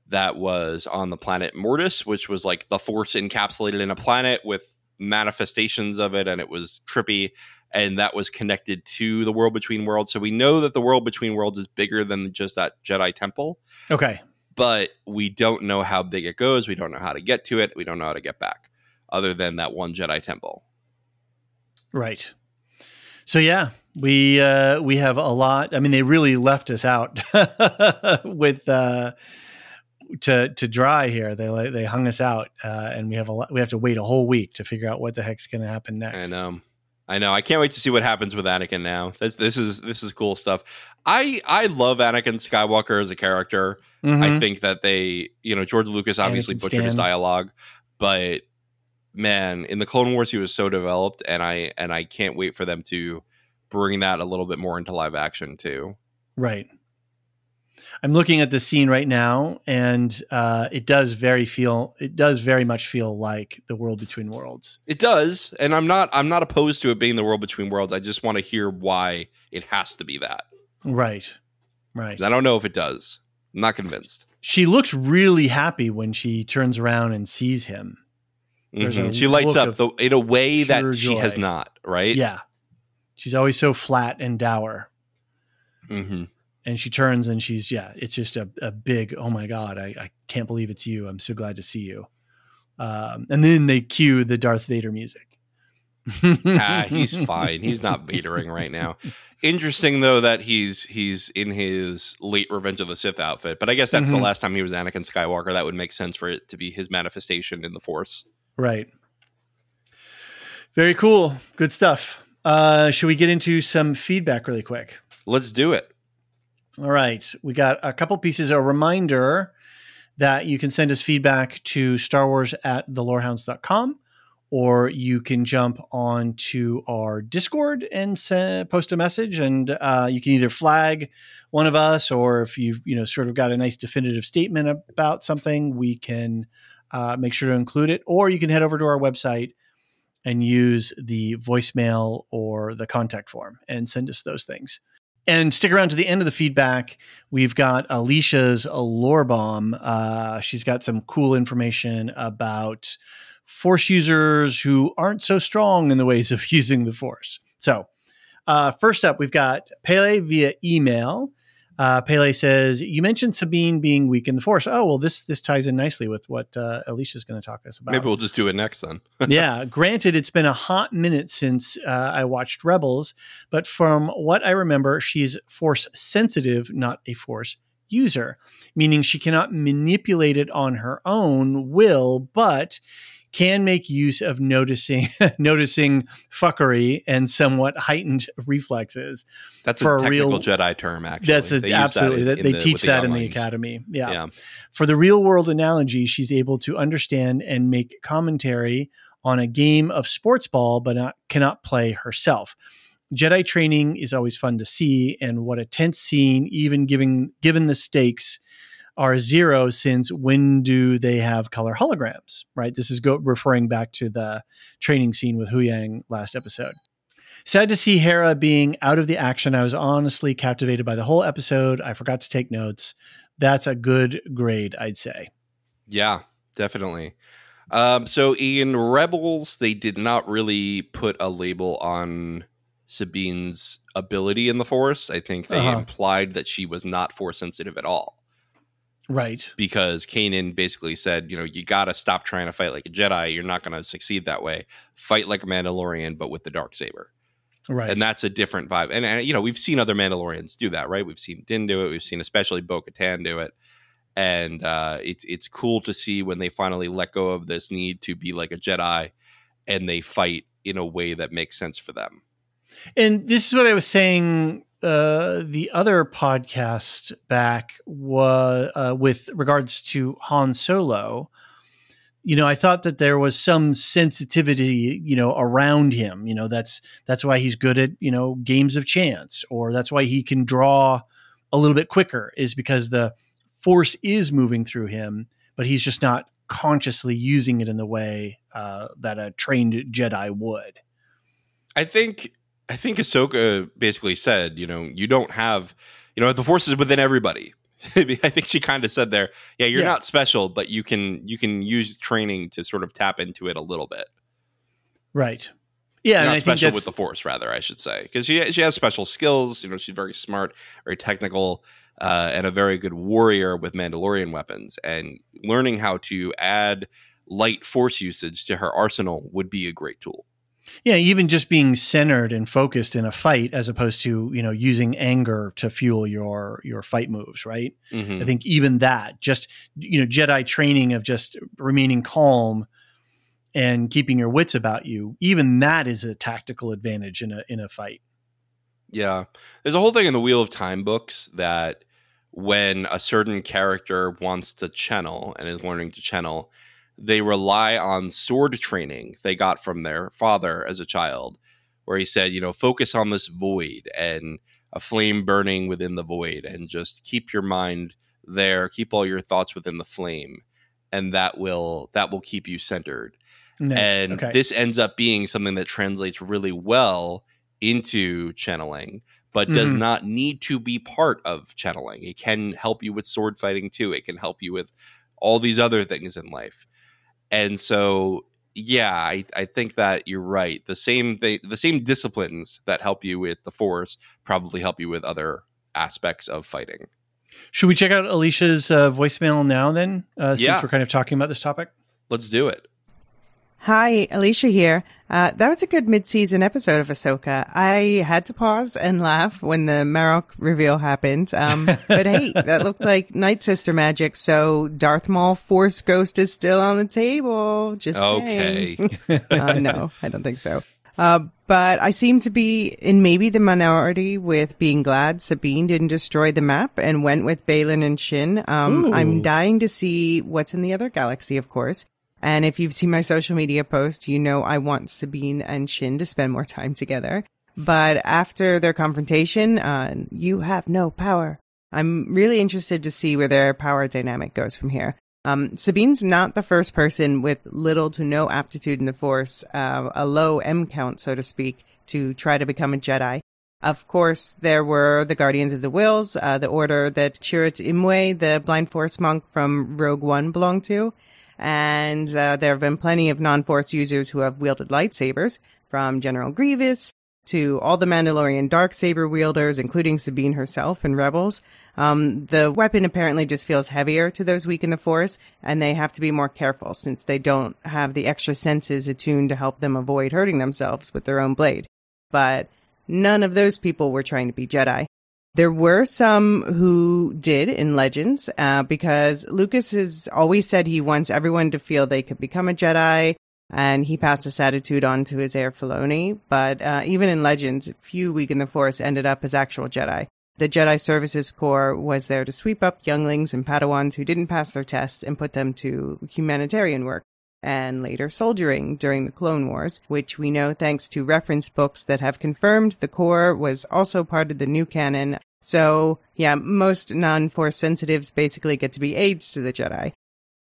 that was on the planet mortis which was like the force encapsulated in a planet with manifestations of it and it was trippy and that was connected to the world between worlds so we know that the world between worlds is bigger than just that jedi temple Okay. but we don't know how big it goes we don't know how to get to it we don't know how to get back other than that one jedi temple Right. So yeah, we uh we have a lot. I mean, they really left us out [LAUGHS] with uh to to dry here. They they hung us out, uh, and we have a lot. We have to wait a whole week to figure out what the heck's going to happen next. I know. I know. I can't wait to see what happens with Anakin now. This this is this is cool stuff. I I love Anakin Skywalker as a character. I Mhm. think that they, you know, George Lucas obviously Anakin butchered his dialogue, but man, in the Clone Wars he was so developed and I and I can't wait for them to bring that a little bit more into live action too. Right. I'm looking at the scene right now, and uh, it does very feel. It does very much feel like the world between worlds. It does, and I'm not I'm not opposed to it being the world between worlds. I just want to hear why it has to be that. Right. Right. I don't know if it does. I'm not convinced. She looks really happy when she turns around and sees him. Mhm. She lights up the, in a way that she has not, right? Yeah. She's always so flat and dour. hmm and she turns and she's yeah it's just a, a big oh my god I, I can't believe it's you. I'm so glad to see you. Um, and then they cue the darth vader music. Ah, he's fine. He's not vadering right now. Interesting though that he's he's in his late revenge of the sith outfit but i guess that's mm-hmm. the last time he was anakin skywalker. That would make sense for it to be his manifestation in the force. Right. Very cool. Good stuff. Uh should we get into some feedback really quick? Let's do it all right. We got a couple pieces. A reminder that you can send us feedback to Star Wars at thelorehounds.com or you can jump on to our Discord and post a message, and uh, you can either flag one of us, or if you've you know sort of got a nice definitive statement about something, we can uh, make sure to include it. Or you can head over to our website and use the voicemail or the contact form and send us those things. And stick around to the end of the feedback. We've got Elysia's lore bomb. Uh, she's got some cool information about force users who aren't so strong in the ways of [LAUGHS] using the force. So, uh, first up, we've got Pele via email. Uh, Pele says, "You mentioned Sabine being weak in the Force. Oh, well, this this ties in nicely with what uh, Elysia's going to talk to us about. Maybe we'll just do it next then. [LAUGHS] yeah. Granted, it's been a hot minute since uh, I watched Rebels, but from what I remember, she's Force sensitive, not a Force user, meaning she cannot manipulate it on her own will, but can make use of noticing [LAUGHS] noticing fuckery and somewhat heightened reflexes. That's for a technical real, Jedi term, actually. That's a, absolutely. That in, they the, teach that the in the academy. Yeah. yeah. For the real world analogy, she's able to understand and make commentary on a game of sports ball, but not, cannot play herself. Jedi training is always fun to see, and what a tense scene, even given given the stakes are zero since when do they have color holograms, right? This is go- referring back to the training scene with Huyang last episode. Sad to see Hera being out of the action. I was honestly captivated by the whole episode. I forgot to take notes. That's a good grade, I'd say. Yeah, definitely. Um, so in Rebels, they did not really put a label on Sabine's ability in the Force. I think they uh-huh. implied that she was not Force sensitive at all. Right. Because Kanan basically said, you know, you got to stop trying to fight like a Jedi. You're not going to succeed that way. Fight like a Mandalorian, but with the dark saber. Right. And that's a different vibe. And, and, you know, we've seen other Mandalorians do that, right? We've seen Din do it. We've seen especially Bo Katan do it. And uh, it's it's cool to see when they finally let go of this need to be like a Jedi and they fight in a way that makes sense for them. And this is what I was saying uh, the other podcast back was uh, with regards to Han Solo. You know, I thought that there was some sensitivity, you know, around him. You know, that's that's why he's good at you know games of chance, or that's why he can draw a little bit quicker, is because the force is moving through him, but he's just not consciously using it in the way uh, that a trained Jedi would. I think I think Ahsoka basically said, you know, you don't have, you know, the force is within everybody. [LAUGHS] I think she kind of said there, yeah, you're yeah. not special, but you can you can use training to sort of tap into it a little bit. Right. Yeah, not special with the force, rather, I should say, because she she has special skills. You know, she's very smart, very technical, uh, and a very good warrior with Mandalorian weapons. And learning how to add light force usage to her arsenal would be a great tool. Yeah, even just being centered and focused in a fight as opposed to, you know, using anger to fuel your your fight moves, right? Mm-hmm. I think even that, just you know, Jedi training of just remaining calm and keeping your wits about you, even that is a tactical advantage in a in a fight. Yeah. There's a whole thing in the Wheel of Time books that when a certain character wants to channel and is learning to channel, they rely on sword training they got from their father as a child, where he said, you know, focus on this void and a flame burning within the void and just keep your mind there, keep all your thoughts within the flame, and that will that will keep you centered. Nice. And okay. this ends up being something that translates really well into channeling, but mm-hmm. does not need to be part of channeling. It can help you with sword fighting too. It can help you with all these other things in life. And so yeah, I, I think that you're right. The same the same disciplines that help you with the force probably help you with other aspects of fighting. Should we check out Elysia's uh, voicemail now then, uh, since Yeah. we're kind of talking about this topic? Let's do it. Hi, Elysia here. Uh, that was a good mid-season episode of Ahsoka. I had to pause and laugh when the Marrok reveal happened. Um, [LAUGHS] but hey, that looked like Night Sister magic. So Darth Maul Force Ghost is still on the table. Just Okay. saying. uh, no, I don't think so. Uh, but I seem to be in maybe the minority with being glad Sabine didn't destroy the map and went with Baylan and Shin. Um, I'm dying to see what's in the other galaxy, of course. And if you've seen my social media post, you know I want Sabine and Shin to spend more time together. But after their confrontation, uh, you have no power. I'm really interested to see where their power dynamic goes from here. Um, Sabine's not the first person with little to no aptitude in the Force, uh, a low M count, so to speak, to try to become a Jedi. Of course, there were the Guardians of the Whills, uh, the order that Chirrut Imwe, the blind Force monk from Rogue One, belonged to. And uh, there have been plenty of non-Force users who have wielded lightsabers, from General Grievous to all the Mandalorian dark saber wielders, including Sabine herself and Rebels. Um, the weapon apparently just feels heavier to those weak in the Force, and they have to be more careful since they don't have the extra senses attuned to help them avoid hurting themselves with their own blade. But none of those people were trying to be Jedi. There were some who did in Legends, uh, because Lucas has always said he wants everyone to feel they could become a Jedi, and he passed this attitude on to his heir Filoni. But uh, even in Legends, few weak in the Force ended up as actual Jedi. The Jedi Services Corps was there to sweep up younglings and Padawans who didn't pass their tests and put them to humanitarian work and later soldiering during the Clone Wars, which we know thanks to reference books that have confirmed the Corps was also part of the new canon. So, yeah, most non-Force sensitives basically get to be aides to the Jedi.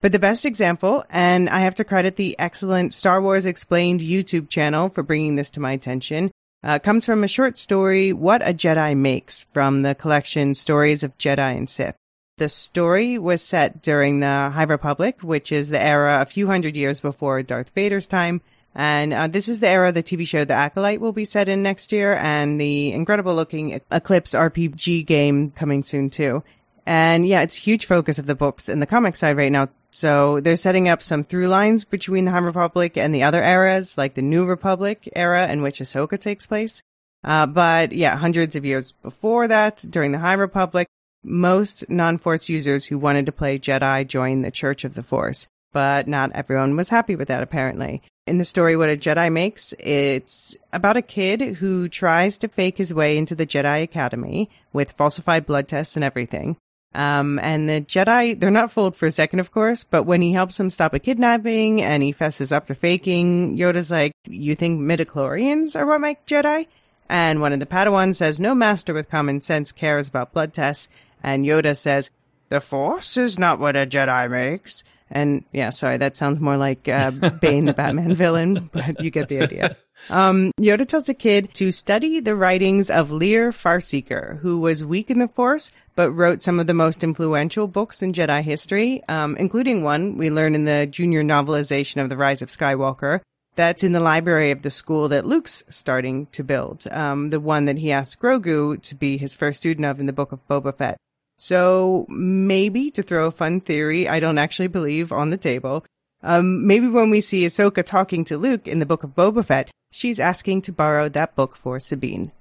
But the best example, and I have to credit the excellent Star Wars Explained YouTube channel for bringing this to my attention, uh, comes from a short story, What a Jedi Makes, from the collection Stories of Jedi and Sith. The story was set during the High Republic, which is the era a few hundred years before Darth Vader's time. And uh, this is the era the TV show The Acolyte will be set in next year, and the incredible looking Eclipse RPG game coming soon too. And yeah, it's a huge focus of the books and the comic side right now. So they're setting up some through lines between the High Republic and the other eras, like the New Republic era in which Ahsoka takes place. Uh, but yeah, hundreds of years before that, during the High Republic, most non-Force users who wanted to play Jedi joined the Church of the Force. But not everyone was happy with that, apparently. In the story, What a Jedi Makes, it's about a kid who tries to fake his way into the Jedi Academy with falsified blood tests and everything. Um, and the Jedi, they're not fooled for a second, of course, but when he helps him stop a kidnapping and he fesses up to faking, Yoda's like, you think midichlorians are what make Jedi? And one of the Padawans says, no master with common sense cares about blood tests. And Yoda says, the Force is not what a Jedi makes. And yeah, sorry, that sounds more like uh, Bane, the Batman [LAUGHS] villain, but you get the idea. Um, Yoda tells the kid to study the writings of Lear Farseeker, who was weak in the Force, but wrote some of the most influential books in Jedi history, um, including one we learn in the junior novelization of The Rise of Skywalker. That's in the library of the school that Luke's starting to build, um, the one that he asked Grogu to be his first student of in the Book of Boba Fett. So maybe to throw a fun theory I don't actually believe on the table, um, maybe when we see Ahsoka talking to Luke in the Book of Boba Fett, she's asking to borrow that book for Sabine.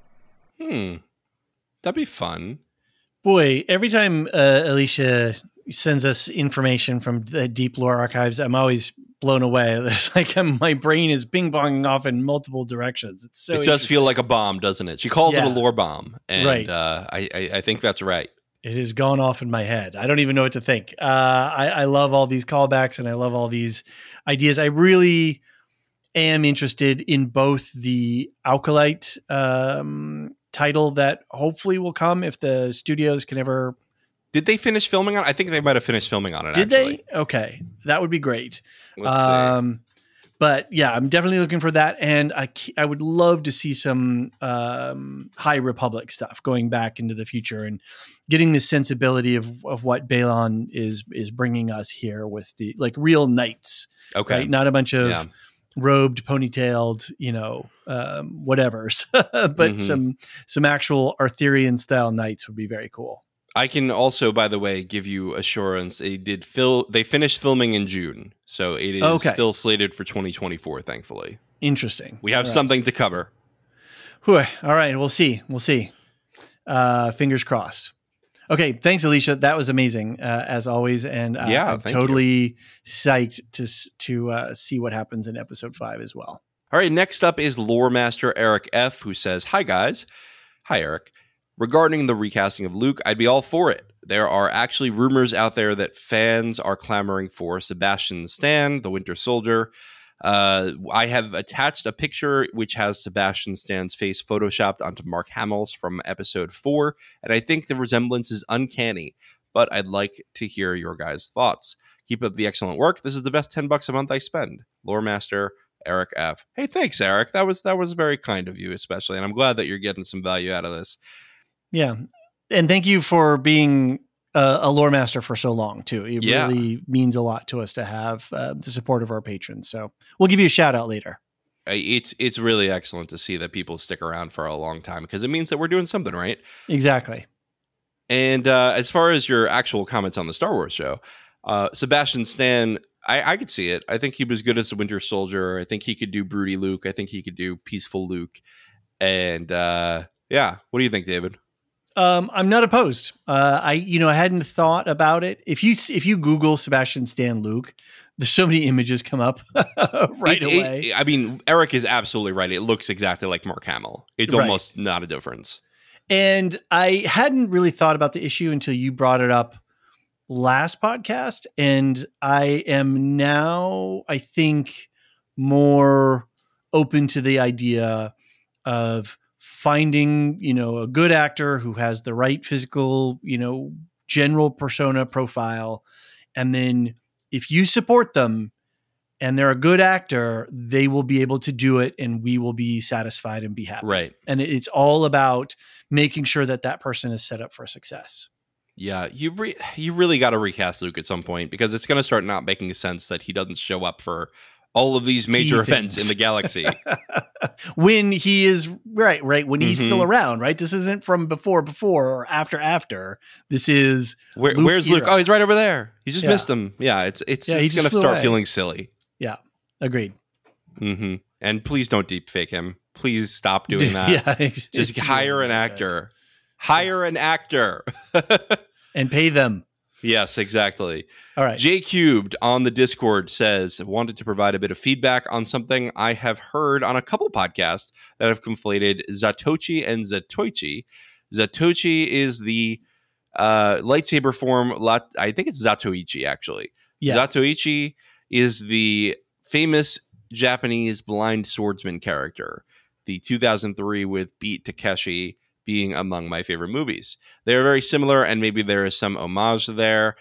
Hmm. That'd be fun. Boy, every time uh, Elysia sends us information from the deep lore archives, I'm always blown away. [LAUGHS] It's like um, my brain is bing bonging off in multiple directions. It's so it does feel like a bomb, doesn't it? She calls it a lore bomb, and Right. uh, I, I I think that's right. It has gone off in my head. I don't even know what to think. Uh, I, I love all these callbacks and I love all these ideas. I really am interested in both the Acolyte um, title that hopefully will come if the studios can ever. Did they finish filming on? I think they might have finished filming on it. Did actually. they? Okay, that would be great. Let's see. But yeah, I'm definitely looking for that, and I I would love to see some um, High Republic stuff going back into the future and getting the sensibility of of what Baylan is is bringing us here with the like real knights, Okay. right? Not a bunch of Yeah. robed, ponytailed, you know, um, whatever's, [LAUGHS] but mm-hmm. some some actual Arthurian style knights would be very cool. I can also, by the way, give you assurance. They did fill. They finished filming in June, so it is okay. still slated for 2024. Thankfully, interesting. We have right. something to cover. Whew. All right, we'll see. We'll see. Uh, fingers crossed. Okay, thanks, Elysia. That was amazing uh, as always, and uh, yeah, I'm totally you. psyched to to uh, see what happens in episode five as well. All right, next up is lore master Eric F, who says, "Hi guys, hi Eric. Regarding the recasting of Luke, I'd be all for it. There are actually rumors out there that fans are clamoring for Sebastian Stan, the Winter Soldier. Uh, I have attached a picture which has Sebastian Stan's face photoshopped onto Mark Hamill's from episode four, and I think the resemblance is uncanny. But I'd like to hear your guys' thoughts. Keep up the excellent work. This is the best ten bucks a month I spend. Lore Master Eric F. Hey, thanks, Eric. That was that was very kind of you, especially, and I'm glad that you're getting some value out of this. Yeah. And thank you for being a, a lore master for so long too. It yeah. really means a lot to us to have uh, the support of our patrons. So we'll give you a shout out later. It's it's really excellent to see that people stick around for a long time because it means that we're doing something right. Exactly. And uh, as far as your actual comments on the Star Wars show, uh, Sebastian Stan, I, I could see it. I think he was good as a Winter Soldier. I think he could do broody Luke. I think he could do peaceful Luke. And uh, yeah, what do you think, David? Um, I'm not opposed. Uh, I, you know, I hadn't thought about it. If you if you Google Sebastian Stan Luke, there's so many images come up [LAUGHS] right it, away. It, I mean, Eric is absolutely right. It looks exactly like Mark Hamill. It's right. almost not a difference. And I hadn't really thought about the issue until you brought it up last podcast, and I am now, I think, more open to the idea of finding you know a good actor who has the right physical you know general persona profile. And then if you support them and they're a good actor they will be able to do it and we will be satisfied and be happy. Right. And it's all about making sure that that person is set up for success. Yeah, you re- you really got to recast Luke at some point because it's going to start not making sense that he doesn't show up for all of these major events in the galaxy. [LAUGHS] when he is right, right, when he's mm-hmm. still around, right? This isn't from before, before or after, after. This is Where, Luke where's Luke? Oh, he's right over there. He just yeah. missed him. Yeah, it's it's, yeah, he's gonna start away. feeling silly. Yeah, agreed. Mm-hmm. And please don't deep fake him. Please stop doing [LAUGHS] that. yeah, [LAUGHS] it's, just it's hire an actor. Hire an actor and pay them. Yes, exactly. All right. J Cubed on the Discord says, wanted to provide a bit of feedback on something I have heard on a couple podcasts that have conflated Zatoichi and Zatoichi. Zatoichi is the uh, lightsaber form. I think it's Zatoichi, actually. Yeah. Zatoichi is the famous Japanese blind swordsman character. The 2003 with Beat Takeshi being among my favorite movies. They are very similar, and maybe there is some homage there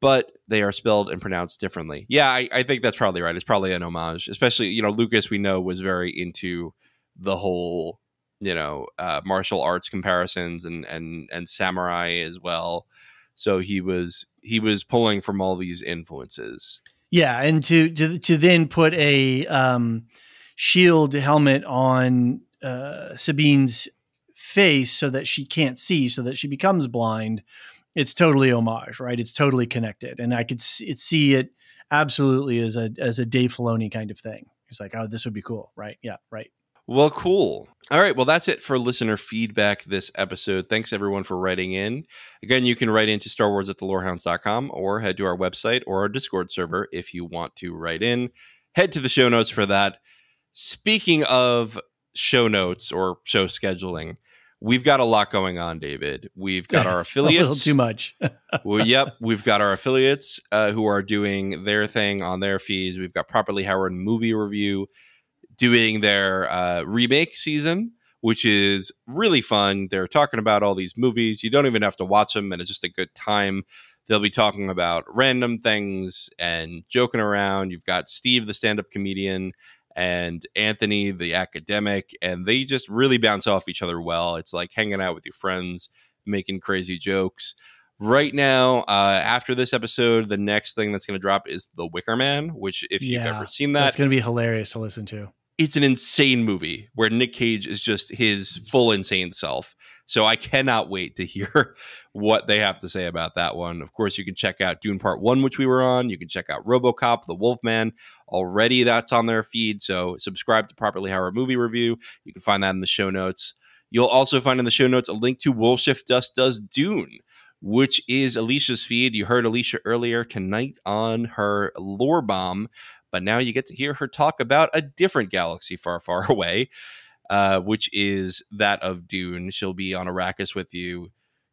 but they are spelled and pronounced differently. Yeah, I, I, think that's probably right. It's probably an homage, especially you know Lucas. We know was very into the whole you know uh, martial arts comparisons and and and samurai as well. So he was he was pulling from all these influences. Yeah, and to to to then put a um, shield helmet on uh, Sabine's face so that she can't see, so that she becomes blind it's totally homage, right? It's totally connected, and I could see, see it absolutely as a as a Dave Filoni kind of thing. It's like, oh, this would be cool, right? Yeah, right. Well, cool. All right. Well, that's it for listener feedback this episode. Thanks everyone for writing in. Again, you can write into Star Wars at the thelorehounds.com or head to our website or our Discord server if you want to write in. Head to the show notes for that. Speaking of show notes or show scheduling, we've got a lot going on, David. We've got [LAUGHS] our affiliates. a little too much. [LAUGHS] well, yep. We've got our affiliates uh, who are doing their thing on their feeds. We've got Properly Howard Movie Review doing their uh, remake season, which is really fun. They're talking about all these movies. You don't even have to watch them, and it's just a good time. They'll be talking about random things and joking around. You've got Steve, the stand up comedian, and Anthony, the academic, and they just really bounce off each other well. It's like hanging out with your friends, making crazy jokes. Right now, uh, after this episode, the next thing that's going to drop is The Wicker Man, which, if you've ever seen that, it's going to be hilarious to listen to. it's an insane movie where Nick Cage is just his full insane self. So I cannot wait to hear [LAUGHS] what they have to say about that one. Of course, you can check out Dune Part 1, which we were on. You can check out Robocop, The Wolfman. Already that's on their feed. So subscribe to Properly Howard Movie Review. You can find that in the show notes. You'll also find in the show notes a link to Woolshift Dust Does Dune, which is Elysia's feed. You heard Alicia earlier tonight on her lore bomb, but now you get to hear her talk about a different galaxy far, far [LAUGHS] away, uh, which is that of Dune. She'll be on Arrakis with you,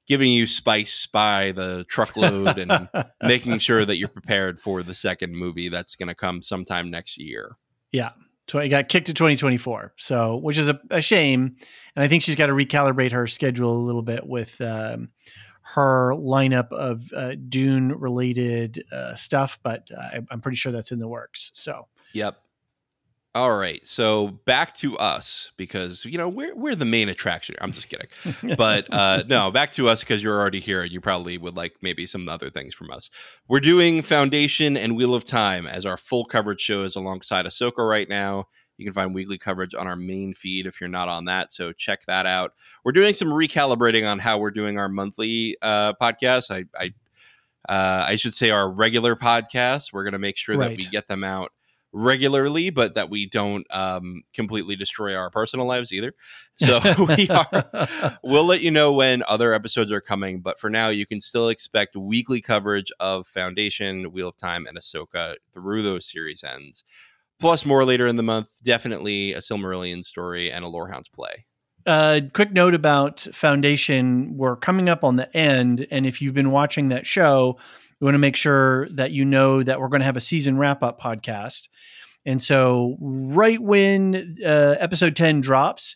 giving you spice by the truckload and [LAUGHS] making sure that you're prepared for the second movie that's going to come sometime next year. Yeah. So I got kicked to 2024. So, which is a, a shame. And I think she's got to recalibrate her schedule a little bit with um, her lineup of uh, Dune related uh, stuff, but I, I'm pretty sure that's in the works. So, Yep. All right. So back to us because you know we're we're the main attraction. I'm just kidding. [LAUGHS] But uh no, back to us because you're already here and you probably would like maybe some other things from us. We're doing Foundation and Wheel of Time as our full coverage shows alongside Ahsoka right now. You can find weekly coverage on our main feed if you're not on that. So check that out. We're doing some recalibrating on how we're doing our monthly uh podcast. I I uh, I should say our regular podcasts. We're going to make sure that we get them out regularly, but that we don't um, completely destroy our personal lives either. [LAUGHS] So we are. We'll let you know when other episodes are coming, but for now, you can still expect weekly coverage of Foundation, Wheel of Time, and Ahsoka through those series ends. Plus, more later in the month, definitely a Silmarillion story and a Lorehounds play. Uh, quick note about Foundation. We're coming up on the end. And if you've been watching that show, we want to make sure that you know that we're going to have a season wrap up podcast. And so, right when uh, episode 10 drops,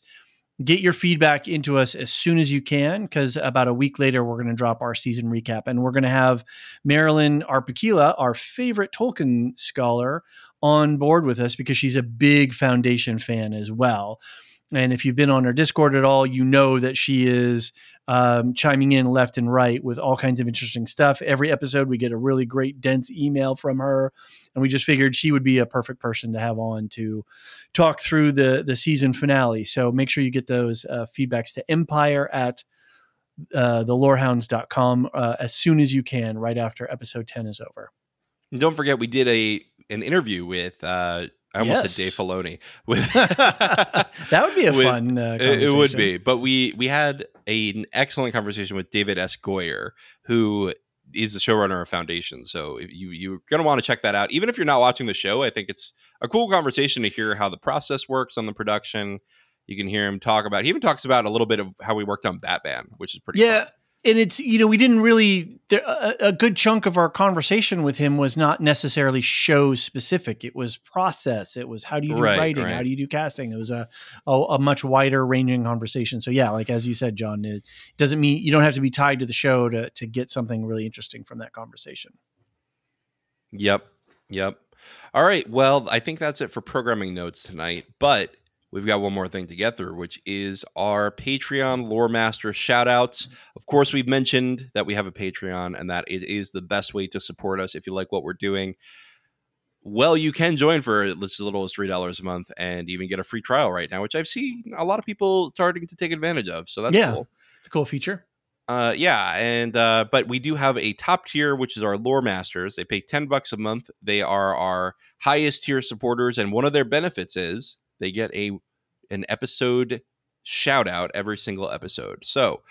get your feedback into us as soon as you can, because about a week later, we're going to drop our season recap. And we're going to have Marilyn Arpakila, our favorite Tolkien scholar, on board with us because she's a big Foundation fan as well. And if you've been on our Discord at all, you know that she is um, chiming in left and right with all kinds of interesting stuff. Every episode, we get a really great, dense email from her, and we just figured she would be a perfect person to have on to talk through the the season finale. So make sure you get those uh, feedbacks to Empire at uh, thelorehounds.com uh, as soon as you can, right after episode ten is over. And don't forget, we did a an interview with. Uh, I almost Yes. said Dave Filoni. With that would be a [LAUGHS] With- fun. Uh, It, it would be, but we we had a, an excellent conversation with David S. Goyer, who is the showrunner of Foundation. So if you you're gonna want to check that out, even if you're not watching the show. I think it's a cool conversation to hear how the process works on the production. You can hear him talk about. He even talks about a little bit of how we worked on Batman, which is pretty. Yeah. fun. And it's, you know, we didn't really, there, a, a good chunk of our conversation with him was not necessarily show specific. It was process. It was how do you do Right, writing? How do you do casting? It was a, a, a much wider ranging conversation. So, yeah, like as you said, John, it doesn't mean you don't have to be tied to the show to, to get something really interesting from that conversation. Yep. Yep. All right. Well, I think that's it for programming notes tonight, but we've got one more thing to get through, which is our Patreon Lore Master shout outs. Of course, we've mentioned that we have a Patreon and that it is the best way to support us if you like what we're doing. Well, you can join for as little as $3 a month and even get a free trial right now, which I've seen a lot of people starting to take advantage of. So that's Yeah. cool. It's a cool feature. Uh, yeah, and uh, but we do have a top tier, which is our lore masters. They pay ten bucks a month. They are our highest tier supporters, and one of their benefits is they get a an episode shout out every single episode. So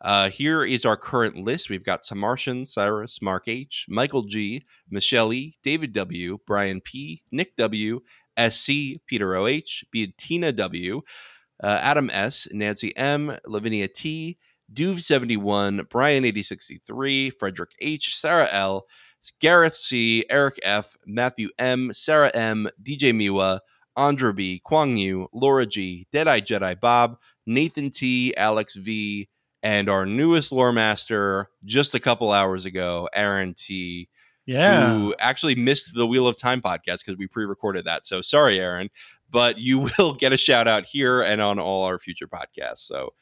uh, here is our current list. We've got Samartian, Cyrus, Mark H, Michael G, Michelle E, David W, Brian P, Nick W, SC, Peter O H, Bettina W, uh, Adam S, Nancy M, Lavinia T. Duve71, Brian8063, Frederick H, Sarah L, Gareth C, Eric F, Matthew M, Sarah M, DJ Miwa, Andra B, Kwang Yu, Laura G, Deadeye Jedi Bob, Nathan T, Alex V, and our newest lore master just a couple hours ago, Aaron T, Yeah. who actually missed the Wheel of Time podcast because we pre-recorded that. So sorry, Aaron, but you [LAUGHS] will get a shout out here and on all our future podcasts. So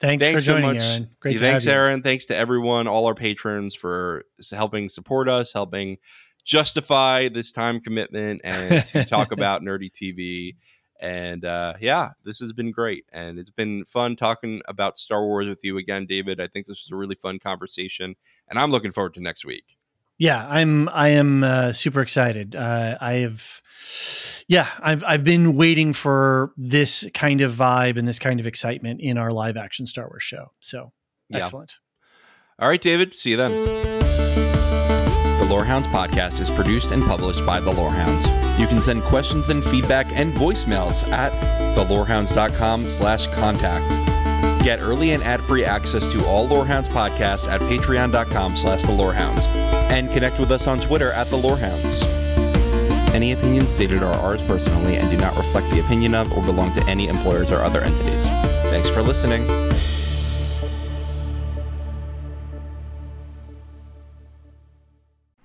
Thanks, Thanks for so joining, much. Aaron. Great Yeah, to thanks, have you. Aaron. Thanks to everyone, all our patrons for helping support us, helping justify this time commitment and to talk [LAUGHS] about nerdy TV. And uh, yeah, this has been great. And it's been fun talking about Star Wars with you again, David. I think this was a really fun conversation. And I'm looking forward to next week. Yeah, I'm. I am uh, super excited. Uh, I have, yeah, I've I've been waiting for this kind of vibe and this kind of excitement in our live action Star Wars show. So Yeah. excellent. All right, David. See you then. Lorehounds podcast is produced and published by The Lorehounds. You can send questions and feedback and voicemails at thelorehounds.com slash contact. Get early and ad-free access to all Lorehounds podcasts at patreon.com slash the Lorehounds. And connect with us on Twitter at The Lorehounds. Any opinions stated are ours personally and do not reflect the opinion of or belong to any employers or other entities. Thanks for listening.